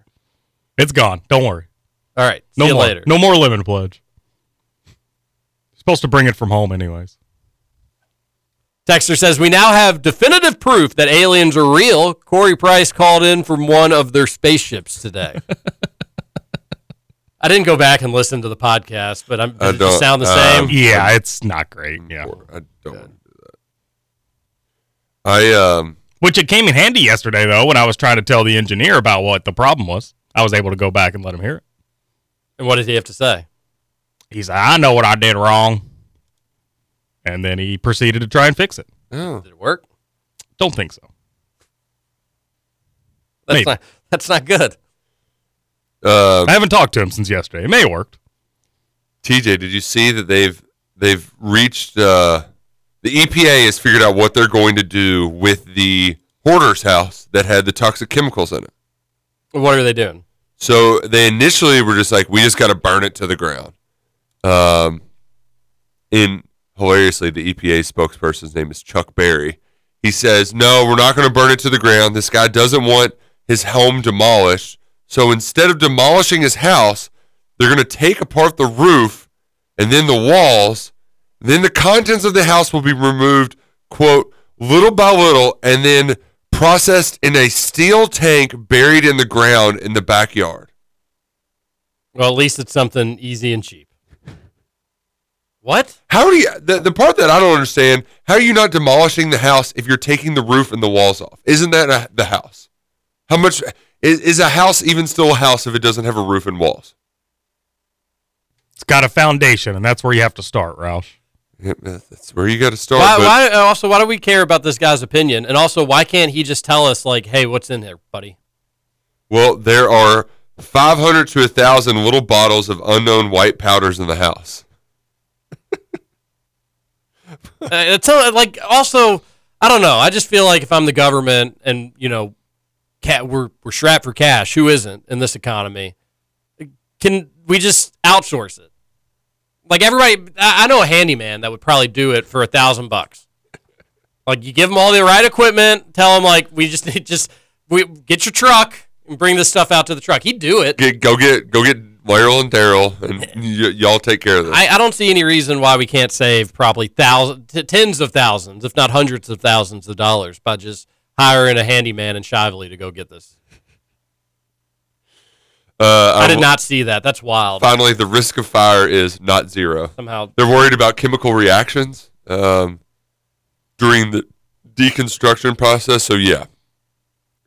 It's gone. Don't worry. All right. See No you more. later. No more lemon pledge. Supposed to bring it from home, anyways. Texter says we now have definitive proof that aliens are real. Corey Price called in from one of their spaceships today. I didn't go back and listen to the podcast, but I'm, I does it just sound the um, same? Yeah, it's not great. Yeah. I don't want to do that. I um Which it came in handy yesterday, though, when I was trying to tell the engineer about what the problem was. I was able to go back and let him hear it. And what did he have to say? He said, I know what I did wrong. And then he proceeded to try and fix it. oh, Did it work? Don't think so. That's Maybe. not that's not good. Uh, I haven't talked to him since yesterday. It may have worked. TJ, did you see that they've they've reached uh, the EPA has figured out what they're going to do with the hoarder's house that had the toxic chemicals in it. What are they doing? So they initially were just like, we just got to burn it to the ground. Um, in hilariously, the EPA spokesperson's name is Chuck Berry. He says, no, we're not going to burn it to the ground. This guy doesn't want his home demolished. So instead of demolishing his house, they're going to take apart the roof and then the walls. Then the contents of the house will be removed, quote, little by little, and then processed in a steel tank buried in the ground in the backyard. Well, at least it's something easy and cheap. What? How do you the, the part that I don't understand? How are you not demolishing the house if you're taking the roof and the walls off? Isn't that a, the house? How much is, is a house even still a house if it doesn't have a roof and walls? It's got a foundation, and that's where you have to start, Roush. Yep, that's where you got to start. Why, but why? Also, why do we care about this guy's opinion? And also, why can't he just tell us, like, hey, what's in there, buddy? well, there are 500 to 1,000 little bottles of unknown white powders in the house. Uh, it's uh, like also, I don't know. I just feel like if I'm the government and you know, cat, we're we're strapped for cash. Who isn't in this economy? Can we just outsource it? Like everybody, I, I know a handyman that would probably do it for a thousand bucks. Like you give them all the right equipment, tell them like we just need just we get your truck and bring this stuff out to the truck. He'd do it. Get, go get go get Daryl and Daryl, and y- y'all take care of this. I, I don't see any reason why we can't save probably thousands, t- tens of thousands, if not hundreds of thousands of dollars by just hiring a handyman in Shively to go get this. uh, I did not see that. That's wild. Finally, the risk of fire is not zero. Somehow, They're worried about chemical reactions um, during the deconstruction process. So yeah,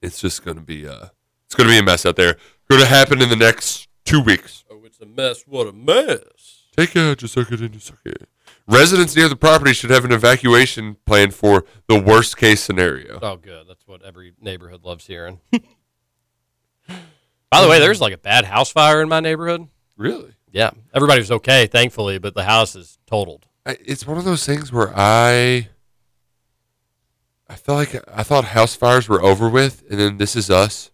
it's just going to be uh, it's going to be a mess out there. Going to happen in the next two weeks. oh, it's a mess. What a mess. Take it, just suck it in, just suck it. Residents near the property should have an evacuation plan for the worst case scenario. Oh, good. That's what every neighborhood loves hearing. By the way, there's like a bad house fire in my neighborhood. Really? Yeah, everybody was okay, thankfully, but the house is totaled. I, it's one of those things where I I feel like I thought house fires were over with, and then This Is Us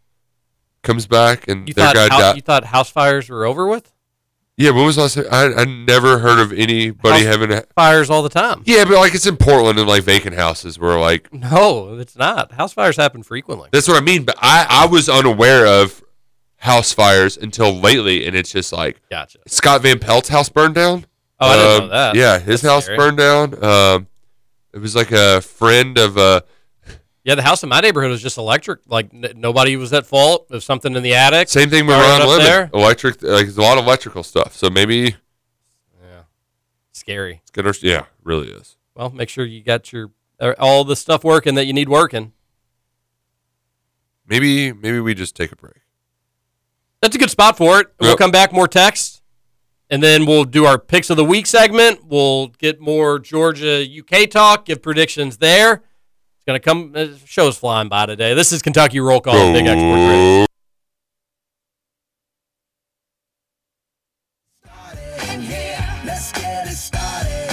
comes back, and You their thought guy hou- died. you thought house fires were over with? Yeah, when was the last time? I I never heard of anybody House having a fires all the time. yeah, but like it's in Portland and like vacant houses where like No, it's not. House fires happen frequently. that's what I mean. But I I was unaware of house fires until lately, and it's just like Gotcha. Scott Van Pelt's house burned down. Oh, I didn't know Um, that. Yeah, his That's house scary. burned down. Um, it was like a friend of uh Yeah, the house in my neighborhood was just electric. Like n- nobody was at fault. If something in the attic. same thing with Ron up Lemon. there? Electric, like there's a lot of electrical stuff. So maybe Yeah, scary. it's gonna. Yeah, really is. Well, make sure you got your uh, all the stuff working that you need working. Maybe maybe we just take a break. That's a good spot for it. We'll come back more text And then we'll do our picks of the week segment. We'll get more Georgia UK talk, give predictions there. Going to come, uh, show's flying by today. This is Kentucky Roll Call, Big X Sports Radio. in here. Let's get it started.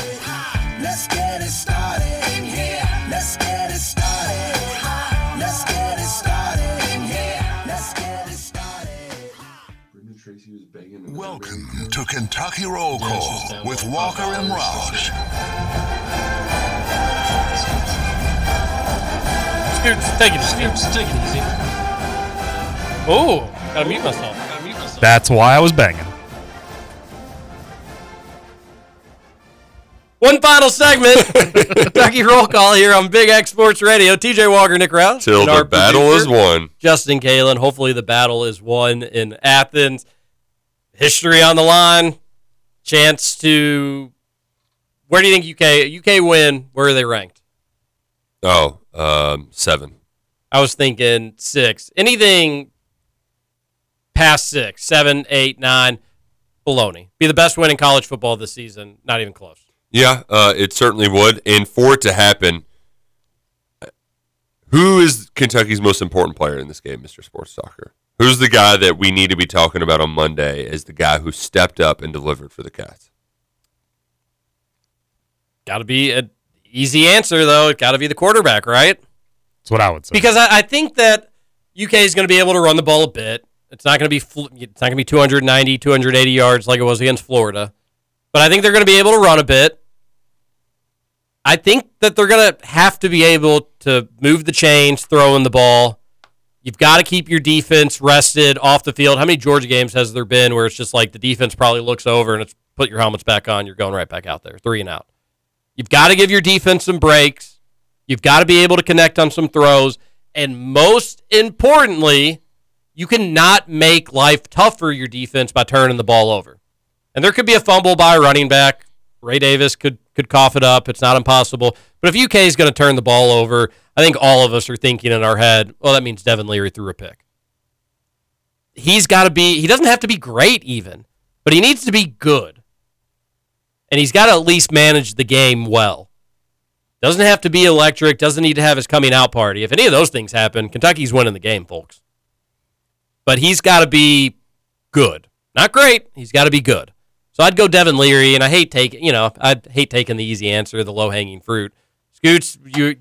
Let's get it started in here. Let's get it started. Let's get it started in here. Let's get it started. Welcome to Kentucky Roll Call with Walker and Roush. Scoots, take it easy. Scoops, take it easy. Oh, gotta mute myself. Gotta mute myself. That's why I was banging. One final segment, Kentucky Roll Call here on Big X Sports Radio. TJ Walker, Nick Roush. Till the our battle is won. Justin Kalen. Hopefully, the battle is won in Athens. History on the line. Chance to. Where do you think UK UK win? Where are they ranked? Oh, um, seven. I was thinking six. Anything past six, seven, eight, nine, baloney. Be the best win in college football this season. Not even close. Yeah, uh, it certainly would. And for it to happen, who is Kentucky's most important player in this game, Mr. Sports Soccer? Who's the guy that we need to be talking about on Monday as the guy who stepped up and delivered for the Cats? Got to be an easy answer though. It's got to be the quarterback, right? That's what I would say. Because I, I think that UK is going to be able to run the ball a bit. It's not going to be fl- it's not going to be 290, 280 yards like it was against Florida. But I think they're going to be able to run a bit. I think that they're going to have to be able to move the chains, throwing the ball. You've got to keep your defense rested off the field. How many Georgia games has there been where it's just like the defense probably looks over and it's put your helmets back on, you're going right back out there, three and out. You've got to give your defense some breaks. You've got to be able to connect on some throws. And most importantly, you cannot make life tough for your defense by turning the ball over. And there could be a fumble by a running back. Ray Davis could could cough it up. It's not impossible. But if UK is going to turn the ball over, I think all of us are thinking in our head, well, that means Devin Leary threw a pick. He's got to be, he doesn't have to be great even, but he needs to be good. And he's got to at least manage the game well. Doesn't have to be electric, doesn't need to have his coming out party. If any of those things happen, Kentucky's winning the game, folks. But he's got to be good. Not great, he's got to be good. So I'd go Devin Leary, and I hate taking, you know, I hate taking the easy answer, the low hanging fruit. Scoots, you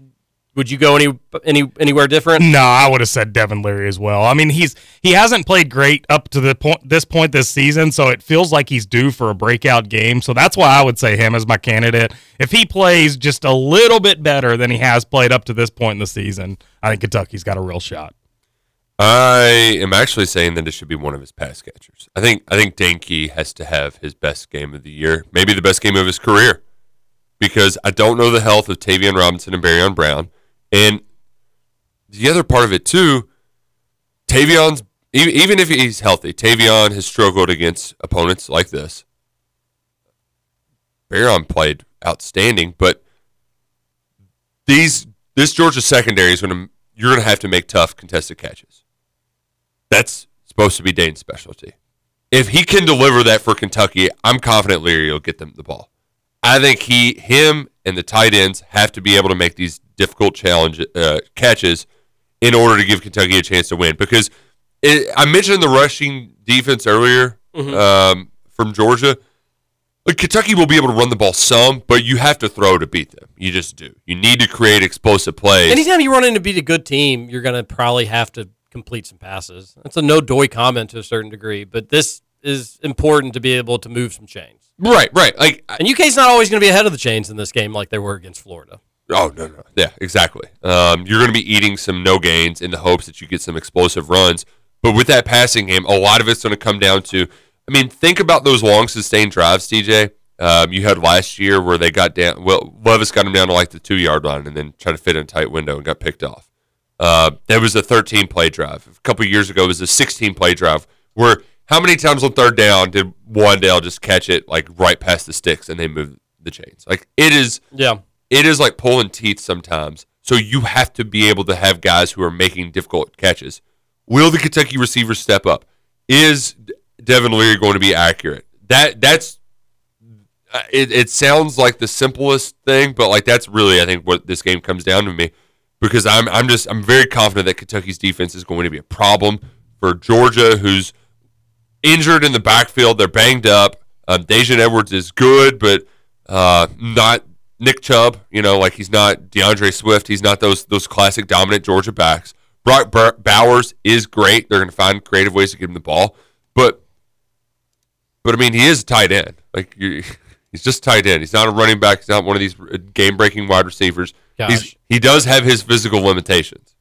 would you go any any anywhere different? No, I would have said Devin Leary as well. I mean, he's he hasn't played great up to the point this point this season, so it feels like he's due for a breakout game. So that's why I would say him as my candidate. If he plays just a little bit better than he has played up to this point in the season, I think Kentucky's got a real shot. I am actually saying that it should be one of his pass catchers. I think I think Dane Key has to have his best game of the year, maybe the best game of his career, because I don't know the health of Tavion Robinson and Barion Brown, and the other part of it too. Tavion's even if he's healthy, Tavion has struggled against opponents like this. Barion played outstanding, but these this Georgia secondary is going to you're going to have to make tough contested catches. That's supposed to be Dane's specialty. If he can deliver that for Kentucky, I'm confident Leary will get them the ball. I think he, him, and the tight ends have to be able to make these difficult challenge uh, catches in order to give Kentucky a chance to win. Because it, I mentioned the rushing defense earlier um, from Georgia. Like Kentucky will be able to run the ball some, but you have to throw to beat them. You just do. You need to create explosive plays. Anytime you run into beat a good team, you're going to probably have to complete some passes. That's a no doy comment to a certain degree, but this is important to be able to move some chains. Right, right. Like, and UK's not always going to be ahead of the chains in this game like they were against Florida. Oh no, no, yeah, exactly. Um, you're going to be eating some no gains in the hopes that you get some explosive runs. But with that passing game, a lot of it's going to come down to. I mean, think about those long sustained drives, TJ. Um, you had last year where they got down. Well, Levis got them down to like the two yard line and then tried to fit in a tight window and got picked off. Uh, there was a 13 play drive. A couple years ago, it was a 16 play drive where how many times on third down did Wan'Dale just catch it like right past the sticks and they move the chains? Like it is, yeah, it is like pulling teeth sometimes. So you have to be able to have guys who are making difficult catches. Will the Kentucky receivers step up? Is Devin Leary going to be accurate? that that's uh, it, it sounds like the simplest thing, but like that's really I think what this game comes down to me because I'm I'm just I'm very confident that Kentucky's defense is going to be a problem for Georgia, who's injured in the backfield. They're banged up. Um, Daijun Edwards is good, but uh, not Nick Chubb. You know, like he's not D'Andre Swift. He's not those those classic dominant Georgia backs. Brock Bowers is great. They're going to find creative ways to give him the ball, but but I mean, he is a tight end. Like you, he's just tight end. He's not a running back. He's not one of these uh, game breaking wide receivers. He does have his physical limitations.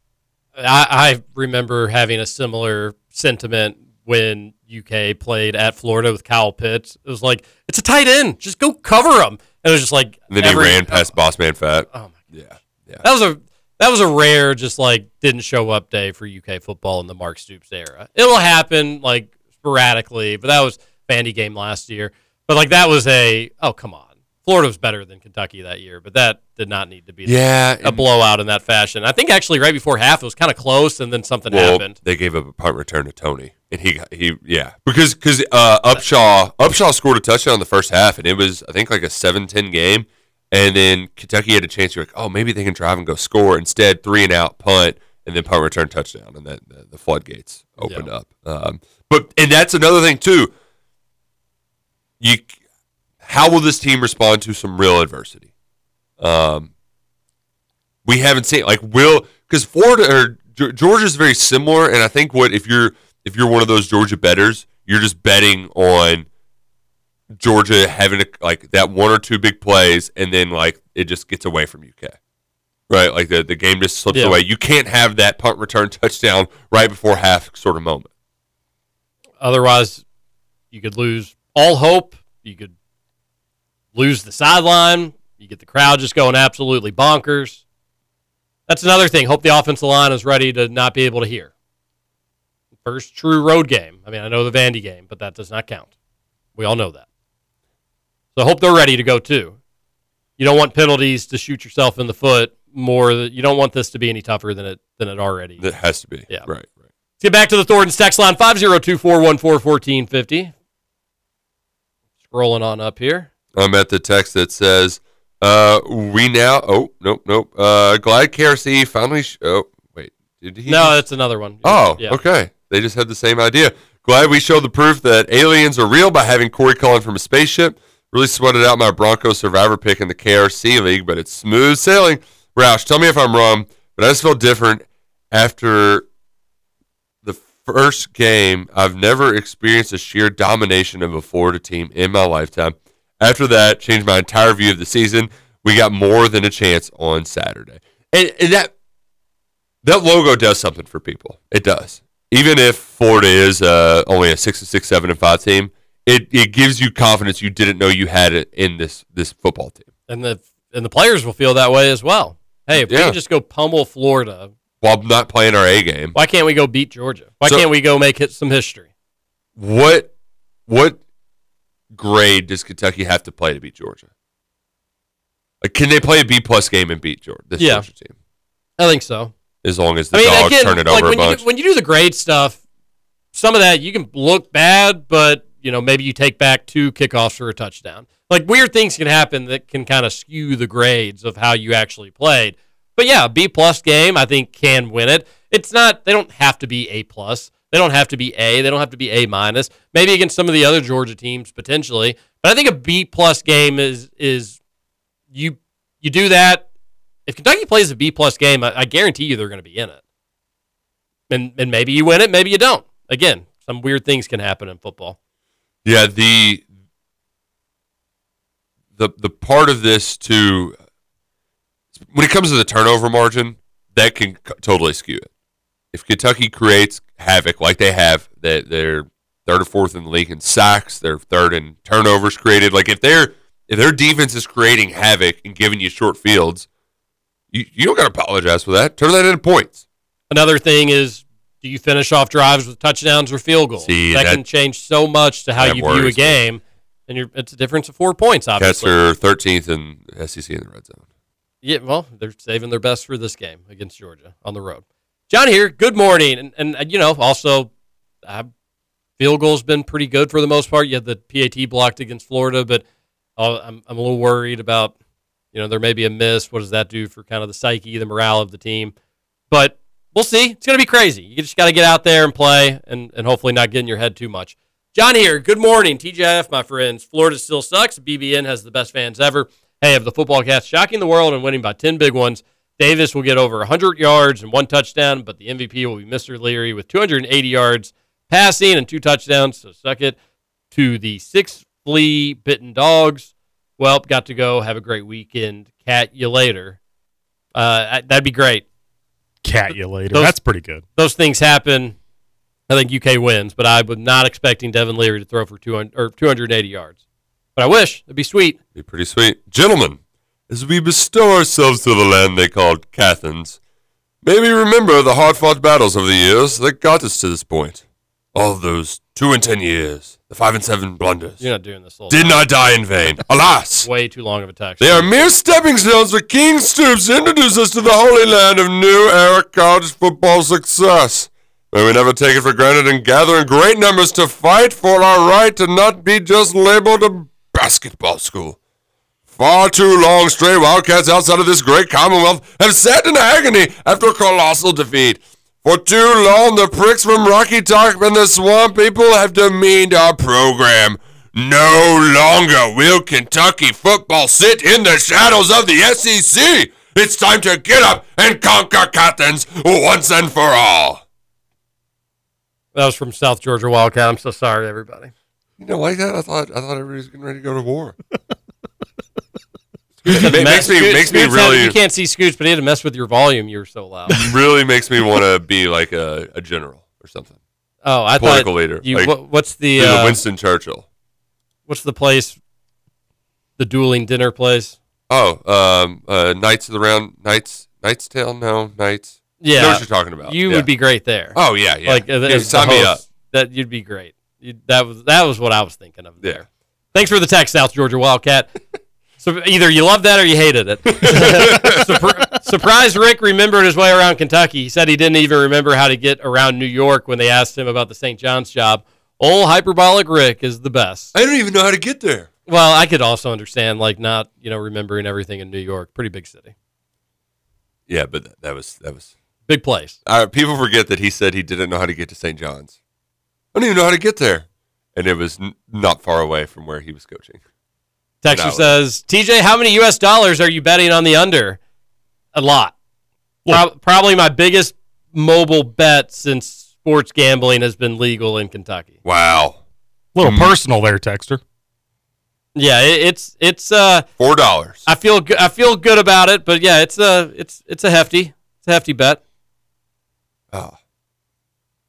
I, I remember having a similar sentiment when UK played at Florida with Kyle Pitts. It was like, it's a tight end. Just go cover him. It was just like And then every- he ran past Boss Man Fat. Oh my Yeah, yeah. That was a that was a rare, just like didn't show up day for UK football in the Mark Stoops era. It will happen like sporadically, but that was Vandy game last year. But like that was a oh come on, Florida was better than Kentucky that year, but that did not need to be Yeah, a blowout in that fashion. I think actually right before half it was kind of close, and then something Well, happened. they gave up a punt return to Tony, and he got he yeah because because uh, Upshaw Upshaw scored a touchdown in the first half, and it was I think like a 7-10 game, and then Kentucky had a chance. You're like, oh, maybe they can drive and go score. Instead, three and out punt, and then punt return touchdown, and then the, the floodgates opened up. Um, but and that's another thing too. You, how will this team respond to some real adversity? Um, we haven't seen like will because Florida or Georgia is very similar, and I think what if you're if you're one of those Georgia betters, you're just betting on Georgia having a, like that one or two big plays, and then like it just gets away from UK, right? Like the the game just slips Yeah. away. You can't have that punt return touchdown right before half sort of moment. Otherwise, you could lose all hope. You could lose the sideline. You get the crowd just going absolutely bonkers. That's another thing. Hope the offensive line is ready to not be able to hear. First true road game. I mean, I know the Vandy game, but that does not count. We all know that. So I hope they're ready to go too. You don't want penalties to shoot yourself in the foot more. You don't want this to be any tougher than it than it already. That has to be Yeah. right. Right. Let's get back to the Thornton's text line 502 414 1450. Scrolling on up here. I'm at the text that says, uh, "We now." Oh, nope, nope. Uh, glad KRC finally. Sh- oh, wait, did he? No, that's another one. Oh, Yeah. okay. They just had the same idea. Glad we showed the proof that aliens are real by having Corey Cullen from a spaceship. Really sweated out my Bronco survivor pick in the KRC league, but it's smooth sailing. Roush, tell me if I'm wrong, but I just felt different after the first game. I've never experienced a sheer domination of a Florida team in my lifetime. After that, changed my entire view of the season. We got more than a chance on Saturday, and, and that that logo does something for people. It does. Even if Florida is uh, only a six, six, seven, and five team, it, it gives you confidence you didn't know you had it in this this football team. And the and the players will feel that way as well. Hey, if we can just go pummel Florida, While not playing our A game, why can't we go beat Georgia? Why So- can't we go make it some history? what what grade does Kentucky have to play to beat Georgia? Like, can they play a B plus game and beat Georgia? This Yeah. Georgia team, I think so. as long as the I mean, dogs again, turn it like over a when you, bunch. do, when you do the grade stuff, some of that you can look bad, but you know maybe you take back two kickoffs for a touchdown. Like weird things can happen that can kind of skew the grades of how you actually played. But yeah, a B plus game I think can win it. It's not they don't have to be A plus. They don't have to be A. They don't have to be A minus. Maybe against some of the other Georgia teams potentially. But I think a B plus game is is you you do that. If Kentucky plays a B plus game, I, I guarantee you they're going to be in it. And and maybe you win it, maybe you don't. Again, some weird things can happen in football. Yeah, the the the part of this to when it comes to the turnover margin, that can totally skew it. If Kentucky creates havoc like they have, that they're third or fourth in the league in sacks, they're third in turnovers created. Like if their if their defense is creating havoc and giving you short fields, you, you don't got to apologize for that. Turn that into points. Another thing is, do you finish off drives with touchdowns or field goals? See, that, that- can change so much to how you view a worries me. game, and you're, it's a difference of four points. Obviously, are 13th in SEC in the red zone. yeah. Well, they're saving their best for this game against Georgia on the road. John here. Good morning, and and uh, you know also, I Field goal's been pretty good for the most part. You had the PAT blocked against Florida, but uh, I'm I'm a little worried about you know there may be a miss. What does that do for kind of the psyche, the morale of the team? But we'll see. It's going to be crazy. You just got to get out there and play, and and hopefully not get in your head too much. John here. Good morning, TGIF, my friends. Florida still sucks. BBN has the best fans ever. Hey, of the football cast, shocking the world and winning by 10 big ones. Davis will get over 100 yards and one touchdown, but the MVP will be Mr. Leary with 280 yards passing and two touchdowns. So suck it to the six flea bitten dogs. Well, got to go. Have a great weekend. Cat you later. Uh, that'd be great. Cat you later. Those- That's pretty good. Those things happen. I think UK wins, but I was not expecting Devin Leary to throw for 200 or 280 yards. But I wish it'd be sweet. Be pretty sweet. Gentlemen, as we bestow ourselves to the land they called Cathans, may we remember the hard fought battles of the years that got us to this point. All those two and ten years, the five and seven blunders, You're not doing this. Did not die in vain. Alas! Way too long of a text. They are mere stepping stones for King Stoops to introduce us to the holy land of new era college football success. May we never take it for granted and gather in great numbers to fight for our right to not be just labeled a basketball school. Far too long, stray Wildcats outside of this great Commonwealth have sat in agony after a colossal defeat. For too long, the pricks from Rocky Top and the Swamp people have demeaned our program. No longer will Kentucky football sit in the shadows of the SEC. It's time to get up and conquer Cathans once and for all. That was from South Georgia Wildcat. I'm so sorry, everybody. You know, like that, I thought I thought everybody was getting ready to go to war. It makes me makes me really You can't see Scoots, but he had to mess with your volume. You were so loud. really makes me want to be like a, a general or something. Oh, I political thought leader. You, like, what, what's the uh, Winston Churchill? what's the place? The dueling dinner place. Oh, um, uh, Knights of the Round Knights Knights Tale. No, Knights. Yeah, I know what you're talking about. You Yeah. would be great there. Oh yeah, yeah. Like uh, Yeah, sign me up. That you'd be great. You, that was that was what I was thinking of. Yeah. There. Thanks for the text, South Georgia Wildcat. so either you loved that or you hated it. Surpri- Surprise! Rick remembered his way around Kentucky. He said he didn't even remember how to get around New York when they asked him about the St. John's job. Old hyperbolic Rick is the best. I don't even know how to get there. Well, I could also understand like not you know remembering everything in New York. Pretty big city, Yeah, but that, was that was. big place. Uh, people forget that he said he didn't know how to get to St. John's. I don't even know how to get there, and it was n- not far away from where he was coaching. Texter No. says, TJ, how many U.S. dollars are you betting on the under? A lot. Prob- probably my biggest mobile bet since sports gambling has been legal in Kentucky. Wow, A little Mm. personal there, Texter. Yeah, it, it's it's uh four dollars. I feel go- I feel good about it, but yeah, it's a it's it's a hefty it's a hefty bet. Oh,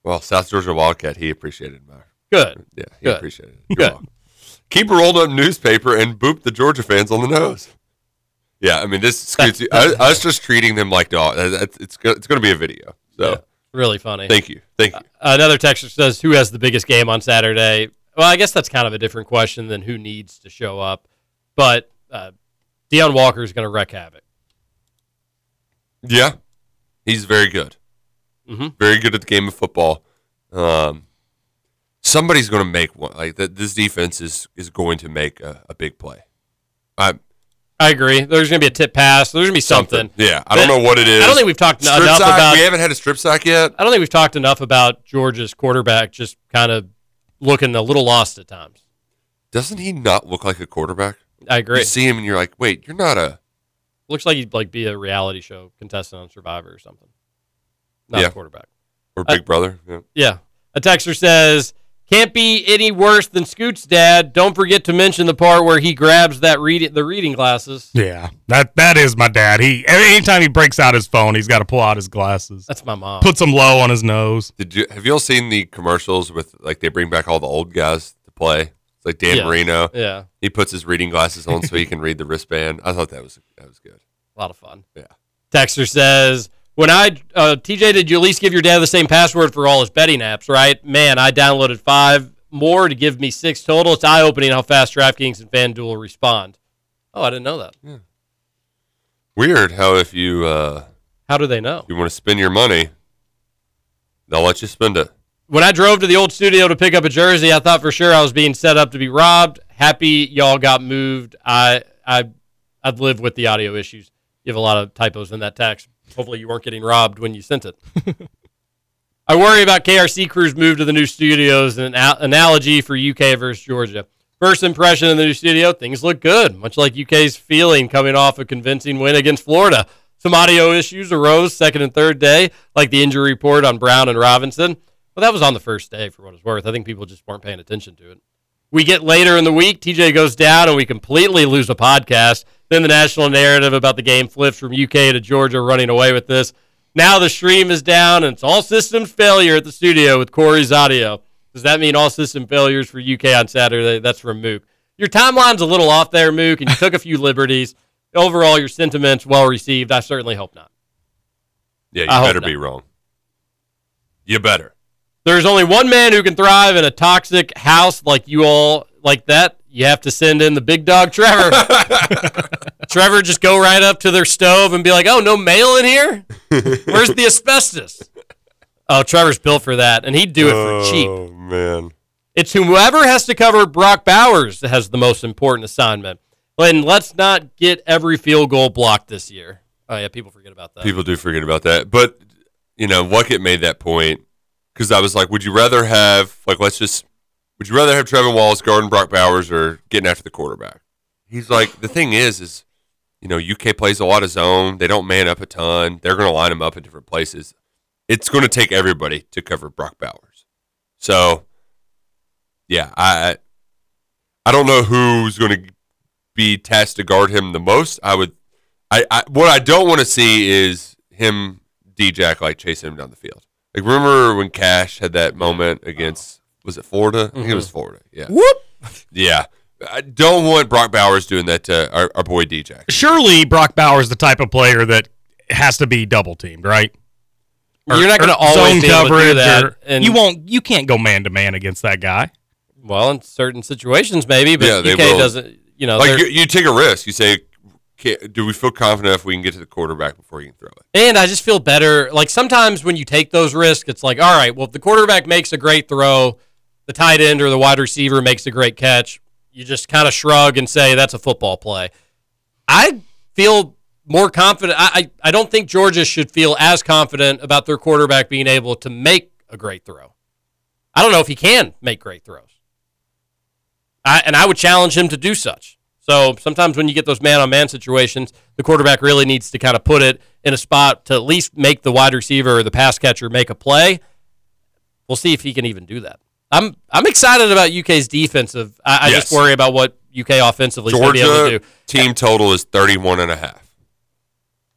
well, South Georgia Wildcat, he appreciated my. Good. Yeah, he Good. appreciated it. You're Good. welcome. Keep a rolled up newspaper and boop the Georgia fans on the nose. Yeah, I mean this. Scoots, I, I was just treating them like dogs. It's it's, it's going to be a video. So Yeah, really funny. thank you, thank you. Another texter says, "Who has the biggest game on Saturday?" Well, I guess that's kind of a different question than who needs to show up, but uh, Deone Walker is going to wreck havoc. Yeah, he's very good. Mhm. Very good at the game of football. Um, somebody's going to make one. Like th- this defense is is going to make a, a big play. I I agree. There's going to be a tip pass. There's going to be something. Yeah, I don't know what it is. I don't think we've talked Strip enough sack? about. We haven't had a strip sack yet. I don't think we've talked enough about Georgia's quarterback just kind of looking a little lost at times. Doesn't he not look like a quarterback? I agree. You see him and you're like, wait, you're not a. Looks like he'd like be a reality show contestant on Survivor or something. Not Yeah. a quarterback. Or Big Brother. Yeah. Yeah. A texter says, "Can't be any worse than Scoot's dad. Don't forget to mention the part where he grabs that reading the reading glasses. Yeah, that that is my dad. He anytime he breaks out his phone, he's got to pull out his glasses. That's my mom. Puts them low on his nose. Did you have you all seen the commercials with like they bring back all the old guys to play? It's like Dan Yes. Marino. Yeah. He puts his reading glasses on so he can read the wristband. I thought that was that was good. A lot of fun. Yeah. Texter says, "When I uh, TJ, did you at least give your dad the same password for all his betting apps? Right? Man, I downloaded five more to give me six total. It's eye opening how fast DraftKings and FanDuel respond. Oh, I didn't know that. Yeah. Weird how if you uh How do they know? you want to spend your money, they'll let you spend it. when I drove to the old studio to pick up a jersey, I thought for sure I was being set up to be robbed. Happy y'all got moved. I I I've lived with the audio issues. You have a lot of typos in that text. Hopefully you weren't getting robbed when you sent it. I worry about KRC crew's move to the new studios and an a- analogy for UK versus Georgia. First impression in the new studio, things look good, much like UK's feeling coming off a convincing win against Florida. Some audio issues arose second and third day, like the injury report on Brown and Robinson. But that was on the first day for what it's worth. I think people just weren't paying attention to it. We get later in the week, TJ goes down, and we completely lose a podcast. Then the national narrative about the game flips from UK to Georgia running away with this. Now the stream is down, and it's all system failure at the studio with Corey's audio. Does that mean all system failures for UK on Saturday? That's from Mook. Your timeline's a little off there, Mook, and you took a few liberties. Overall, your sentiments well received. I certainly hope not. Yeah, you I better be wrong. You better. There's only one man who can thrive in a toxic house like you all like that. You have to send in the big dog Trevor. Trevor just go right up to their stove and be like, "Oh, no mail in here? Where's the asbestos?" Oh, Trevor's built for that, and he'd do it for oh, cheap. Oh man. It's whoever has to cover Brock Bowers that has the most important assignment. And let's not get every field goal blocked this year. Oh yeah, people forget about that. People do forget about that. But, you know, Wuckett made that point because I was like, would you rather have, like, let's just, would you rather have Trevin Wallace guarding Brock Bowers or getting after the quarterback? He's like, the thing is, is, you know, UK plays a lot of zone. They don't man up a ton. They're going to line him up in different places. It's going to take everybody to cover Brock Bowers. So, yeah, I, I- don't know who's going to be tasked to guard him the most. I would I, I what I don't want to see is him D-Jack like chasing him down the field. Like remember when Cash had that moment against was it Florida? I think it was mm-hmm. Florida. Yeah. Whoop. Yeah. I don't want Brock Bowers doing that to our, our boy D-Jack. Surely Brock Bowers the type of player that has to be double teamed, right? You're not gonna or always zone be able to do coverage, that, or- and- you won't. You can't go man to man against that guy. Well, in certain situations, maybe, but Yeah, UK will. doesn't. You know, like you, you take a risk. You say, "Do we feel confident if we can get to the quarterback before you can throw it?" And I just feel better. Like sometimes when you take those risks, it's like, all right, well, if the quarterback makes a great throw, the tight end or the wide receiver makes a great catch, you just kind of shrug and say that's a football play. I feel more confident. I, I, I don't think Georgia should feel as confident about their quarterback being able to make a great throw. I don't know if he can make great throws. I, and I would challenge him to do such. So sometimes when you get those man on man situations, the quarterback really needs to kind of put it in a spot to at least make the wide receiver or the pass catcher make a play. We'll see if he can even do that. I'm I'm excited about UK's defensive. I, I just worry about what UK offensively to be able to Georgia do. team total is 31 and a half.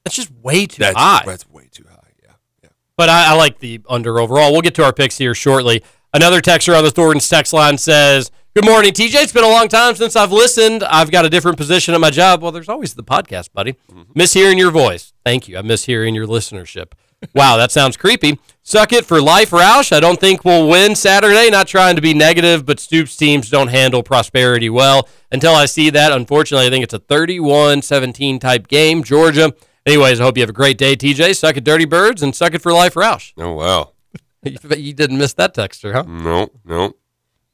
That's just way too That's, high. that's way too high. Yeah. yeah. but I, I like the under overall. We'll get to our picks here shortly. Another texter on the Thornton's text line says, Good morning, TJ. It's been a long time since I've listened. I've got a different position at my job. Well, there's always the podcast, buddy. Mm-hmm. Miss hearing your voice. Thank you. I miss hearing your listenership. Wow, that sounds creepy. Suck it for life, Roush. I don't think we'll win Saturday. Not trying to be negative, but Stoops teams don't handle prosperity well. Until I see that, unfortunately, I think it's a 31 17 type game. Georgia. Anyways, I hope you have a great day, TJ. Suck it, Dirty Birds, and suck it for life, Roush. Oh wow. you didn't miss that texter, huh? No, no.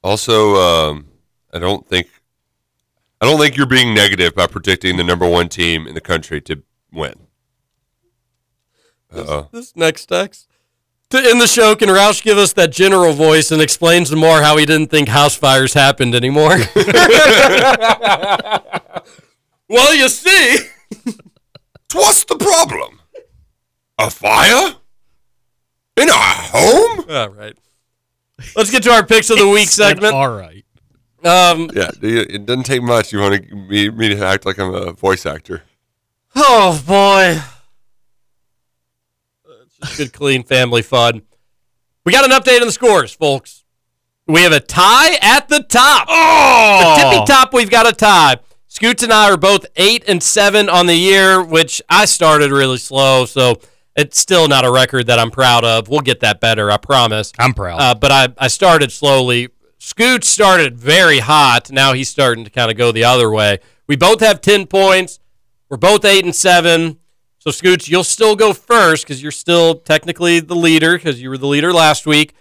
Also, um, I don't think I don't think you're being negative by predicting the number one team in the country to win. Uh, This next text. To end the show, can Roush give us that general voice and explain some more how he didn't think house fires happened anymore? well, you see. What's the problem? A fire in our home? All right. Let's get to our picks of the week segment. All right. Um, Yeah, it it doesn't take much. You want me, me to act like I'm a voice actor. Oh boy. It's good, clean family fun. We got an update on the scores, folks. We have a tie at the top. Oh, The tippy top, we've got a tie. Scoots and I are both eight and seven on the year, which I started really slow, so it's still not a record that I'm proud of. We'll get that better, I promise. I'm proud. Uh, but I, I started slowly. Scoot started very hot. Now he's starting to kind of go the other way. We both have 10 points. We're both 8 and 7. So, Scoots, you'll still go first because you're still technically the leader because you were the leader last week.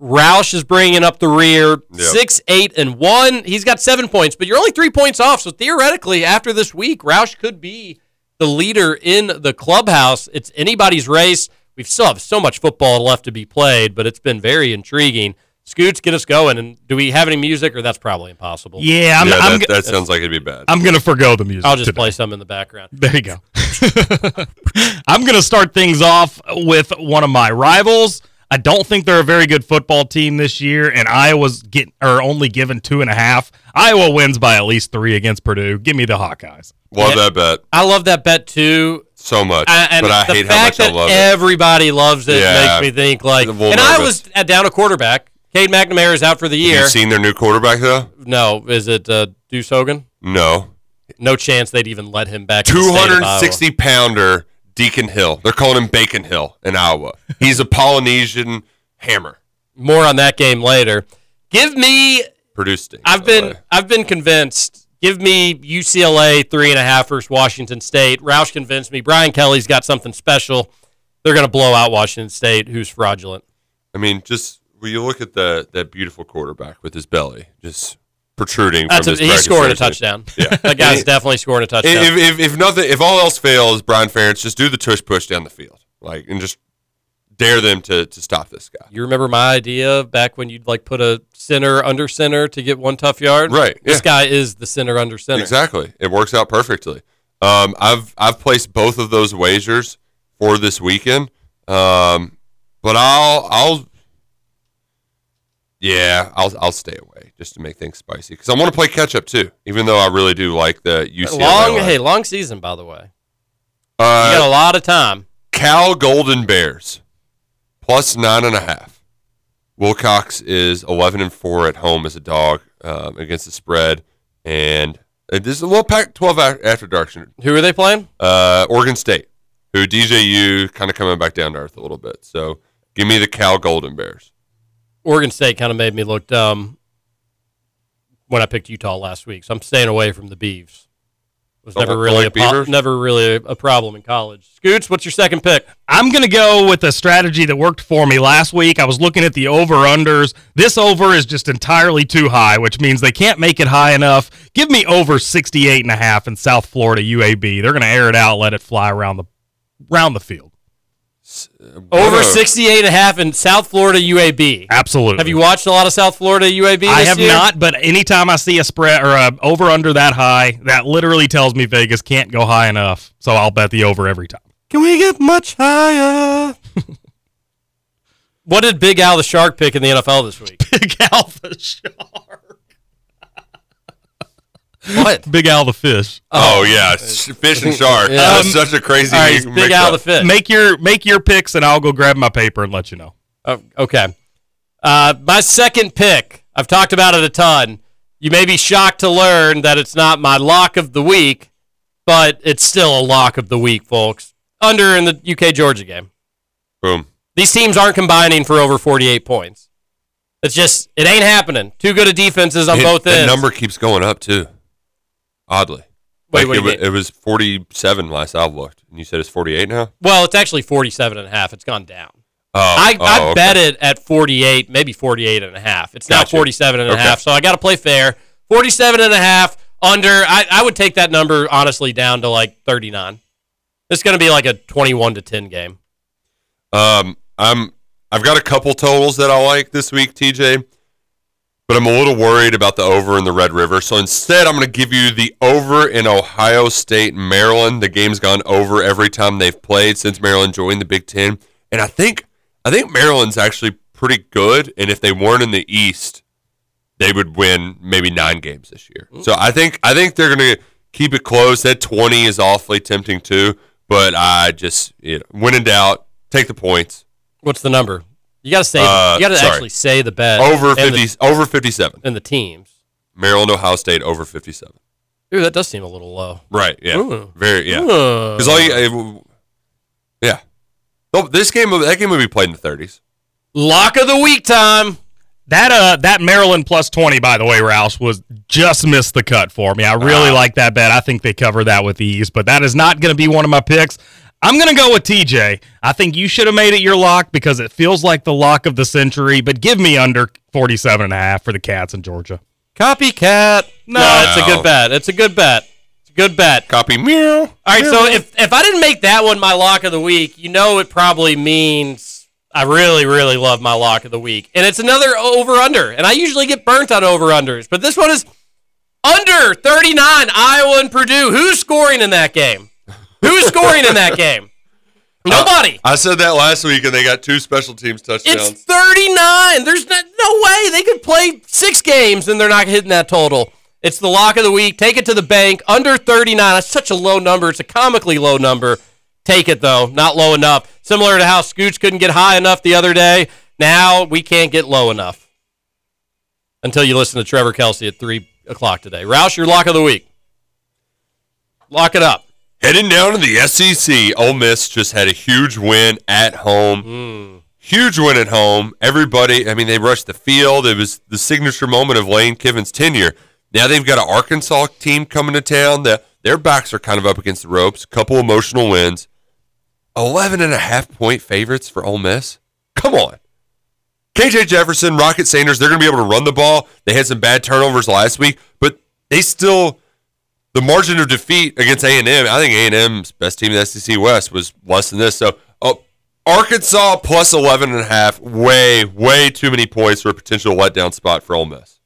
Roush is bringing up the rear, Yep. six, eight, and one. He's got seven points, but you're only three points off. So theoretically, after this week, Roush could be the leader in the clubhouse. It's anybody's race. We still have so much football left to be played, but it's been very intriguing. Scoots, get us going. And do we have any music, or that's probably impossible? Yeah, I'm, yeah, I'm, that, g- that sounds like it'd be bad. I'm gonna forgo the music. I'll just today. play some in the background. There you go. I'm going to start things off with one of my rivals. I don't think they're a very good football team this year, and Iowa's get or only given two and a half. Iowa wins by at least three against Purdue. Give me the Hawkeyes. Love Yeah. that bet I love that bet too. so much, I- and but I the hate how fact much I that love it. everybody loves it Yeah. makes me think like. I'm And I was at down a quarterback. Cade McNamara is out for the year. Have you seen their new quarterback though? no, is it uh, Deuce Hogan? No, No chance they'd even let him back. two hundred sixty pounder Deacon Hill. They're calling him Bacon Hill in Iowa. He's a Polynesian hammer. More on that game later. Give me. Purdue State. I've been. I've been convinced. Give me UCLA three and a half versus Washington State. Roush convinced me. Brian Kelly's got something special. They're going to blow out Washington State, who's fraudulent. I mean, just when you look at the that beautiful quarterback with his belly just protruding That's from a, he's scoring a touchdown. Yeah. that guy's definitely scoring a touchdown. If, if, if nothing, if all else fails, Brian Ferentz just do the tush push down the field, like and just dare them to to stop this guy. You remember my idea back when you'd like put a center under center to get one tough yard? Right, This guy is the center under center. Exactly, it works out perfectly. Um, I've I've placed both of those wagers for this weekend, um, but I'll I'll yeah I'll I'll stay away just to make things spicy because I want to play catch up too, even though I really do like the UCLA. Long, line. hey, long season by the way. Uh, You got a lot of time. Cal Golden Bears plus nine and a half. Wilcox is eleven and four at home as a dog um, against the spread, and uh, this is a little Pac-12 after dark. Who are they playing? Uh, Oregon State, who DJU kind of coming back down to earth a little bit. So give me the Cal Golden Bears. Oregon State kind of made me look dumb when I picked Utah last week, so I'm staying away from the Beavs. Was Don't never like- really don't a like po- never really a problem in college. Scoots, what's your second pick? I'm going to go with a strategy that worked for me last week. I was looking at the over unders. This over is just entirely too high, which means they can't make it high enough. Give me over 68 and a half in South Florida UAB. They're going to air it out, let it fly around the around the field. Uh, over What 68 and a half in South Florida UAB. Absolutely. Have you watched a lot of South Florida UAB? I have year? not, but anytime I see a spread or a over under that high, that literally tells me Vegas can't go high enough. So I'll bet the over every time. Can we get much higher? what did Big Al the Shark pick in the NFL this week? Big Al the shark. What? Big Al the fish. Oh, yeah, fish and shark. Yeah. That was such a crazy. All right, Big Al the. Fish. Make your make your picks and I'll go grab my paper and let you know. Oh, okay. Uh, my second pick, I've talked about it a ton. You may be shocked to learn that it's not my lock of the week, but it's still a lock of the week, folks. Under in the UK Georgia game. Boom. These teams aren't combining for over 48 points. It's just, it ain't happening. Too good of defenses on It- both that ends. number keeps going up too. Oddly. Wait, Like, it, it was 47 last I looked, and you said it's 48 now. well, it's actually 47 and a half. It's gone down. Oh, I, oh, I okay. bet it at 48, maybe 48 and a half. It's now Gotcha. 47 and a half, so I got to play fair. 47 and a half under. I, I would take that number honestly down to like 39. It's going to be like a 21 to 10 game. Um, I'm I've got a couple totals that I like this week, TJ, but I'm a little worried about the over in the Red River. So instead, I'm going to give you the over in Ohio State, Maryland. The game's gone over every time they've played since Maryland joined the Big Ten, and I think I think Maryland's actually pretty good. And if they weren't in the East, they would win maybe nine games this year. So I think I think they're going to keep it close. That 20 is awfully tempting too, but I just you know, when in doubt, take the points. What's the number? You got to say. Uh, you got to actually say the bet over and the- 50 over 57 and the teams. maryland ohio state over 57 Ooh, that does seem a little low. right yeah Ooh. very yeah because all you uh, yeah oh, this game that game would be played in the 30s Lock of the week time. That uh that Maryland plus twenty, by the way, Roush, was just missed the cut for me. I really Ah. like that bet. I think they cover that with ease, but that is not going to be one of my picks. I'm going to go with TJ. I think you should have made it your lock because it feels like the lock of the century, but give me under 47 and a half for the Cats in Georgia. Copycat. No. no, it's a good bet. It's a good bet. It's a good bet. Copy meow. All right, so if if I didn't make that one my lock of the week, you know it probably means I really really love my lock of the week, and it's another over under. And I usually get burnt on over unders, but this one is under 39. Iowa and Purdue. Who's scoring in that game? Who's scoring in that game? Nobody. I said that last week, and they got two special teams touchdowns. It's 39. There's no, no way they could play six games and they're not hitting that total. It's the lock of the week. Take it to the bank. Under 39. That's such a low number. It's a comically low number. Take it, though. Not low enough. Similar to how Scooch couldn't get high enough the other day. Now we can't get low enough until you listen to Trevor Kelsey at 3 o'clock today. Roush, your lock of the week. Lock it up. Heading down to the SEC, Ole Miss just had a huge win at home. Hmm. Huge win at home. Everybody, I mean, they rushed the field. It was the signature moment of Lane Kiffin's tenure. Now they've got an Arkansas team coming to town. that their backs are kind of up against the ropes. Couple emotional wins. 11 and a half point favorites for Ole Miss. Come on. KJ Jefferson, Rocket Sanders, they're going to be able to run the ball. They had some bad turnovers last week, but they still the margin of defeat against A and M. I think A and M's best team in the SEC West was less than this. So, oh, Arkansas plus 11 and a half, way way too many points for a potential letdown spot for Ole Miss.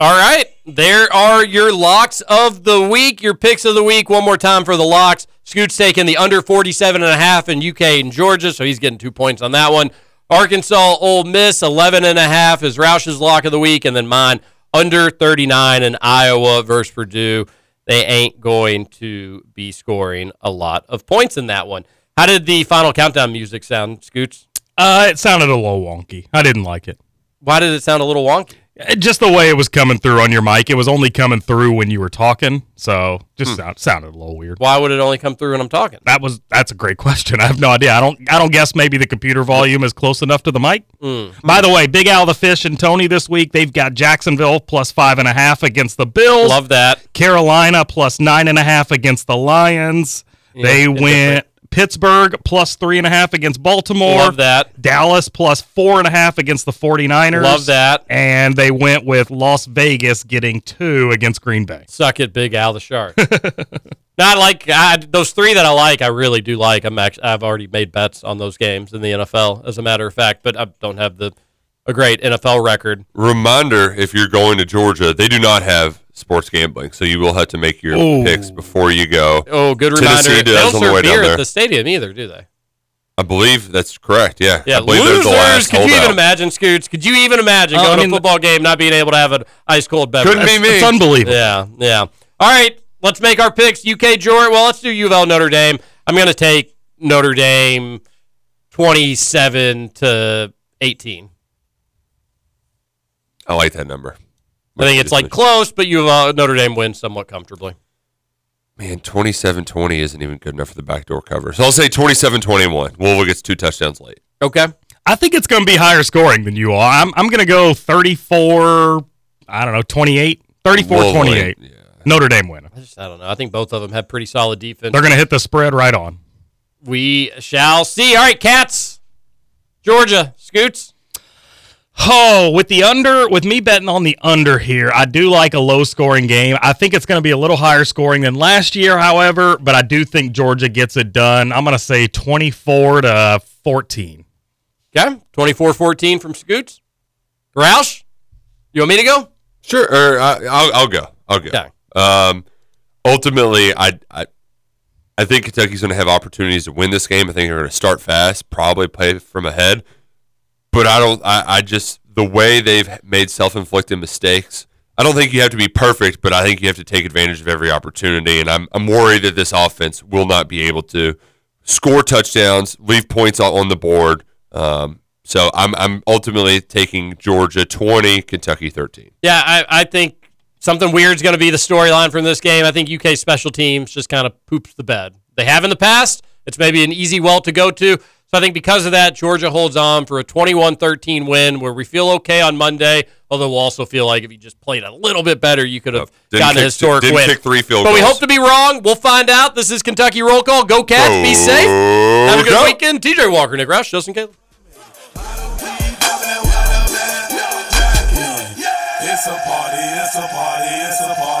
All right. There are your locks of the week, your picks of the week. One more time for the locks. Scoot's taking the under 47 and a half in UK and Georgia, so he's getting two points on that one. Arkansas, Ole Miss, 11 and a half is Roush's lock of the week, and then mine, under 39 in Iowa versus Purdue. They ain't going to be scoring a lot of points in that one. How did the final countdown music sound, Scoots? Uh, it sounded a little wonky. I didn't like it. Why did it sound a little wonky? Uh, Just the way it was coming through on your mic. It was only coming through when you were talking, so just sound, sounded a little weird. Why would it only come through when I'm talking? That was that's a great question. I have no idea. I don't I don't guess maybe the computer volume is close enough to the mic. By the way, Big Al the Fish and Tony this week they've got Jacksonville plus five and a half against the Bills. Love that. Carolina plus nine and a half against the Lions. they went Pittsburgh plus three and a half against Baltimore. Love that. Dallas plus four and a half against the 49ers. Love that. And they went with Las Vegas getting two against Green Bay. Suck it, Big Al the Shark. Not like I, those three that I like. I really do like. I'm actually, I've already made bets on those games in the NFL, as a matter of fact. But I don't have the a great NFL record. Reminder: If you're going to Georgia, they do not have sports gambling, so you will have to make your Ooh. picks before you go. Oh, good Tennessee reminder. They does don't on the way serve down beer there. at the stadium either, do they? I believe that's correct. Yeah, Yeah, I believe losers. the last Could you even imagine, Scoots? Could you even imagine uh, I going mean, to a football game not being able to have an ice cold beverage? Couldn't be me. It's unbelievable. Yeah, yeah. All right, let's make our picks. UK Georgia. Well, let's do U of L Notre Dame. I'm going to take Notre Dame 27 to 18. I like that number. I think it's like close, but you of L Notre Dame wins somewhat comfortably. Man, 27-20 isn't even good enough for the backdoor cover. So I'll say 27-21. Louisville gets two touchdowns late. Okay. I think it's going to be higher scoring than you are. I'm, I'm going to go 34, I don't know, 28, 34-28. yeah. Notre Dame win. I just I don't know. I think both of them have pretty solid defense. They're going to hit the spread right on. we shall see. All right, Cats. Georgia. Scoots. Oh, with the under, with me betting on the under here, I do like a low scoring game. I think it's going to be a little higher scoring than last year, however, but I do think Georgia gets it done. I'm going to say 24 to 14. Okay. 24-14 from Scoots. Roush. You want me to go? Sure, or I, I'll, I'll go. I'll go. Okay. Um, ultimately, I, I, I think Kentucky's going to have opportunities to win this game. I think they're going to start fast, probably play from ahead. But I don't. I, I just the way they've made self-inflicted mistakes. I don't think you have to be perfect, but I think you have to take advantage of every opportunity. And I'm I'm worried that this offense will not be able to score touchdowns, leave points on the board. Um, so I'm I'm ultimately taking Georgia 20, Kentucky 13. Yeah, I, I think something weird's going to be the storyline from this game. I think UK special teams just kind of poops the bed. They have in the past. It's maybe an easy well to go to. So I think because of that, Georgia holds on for a 21-13 win where we feel okay on Monday, although we'll also feel like if you just played a little bit better, you could have Didn't gotten a historic didn't win. kick three field but we hope to be wrong. We'll find out. This is Kentucky Roll Call. Go Cats. Be safe. Have a good go. weekend. TJ Walker, Nick Roush, Justin Caleb. It's a party, it's a party, it's a party. It's a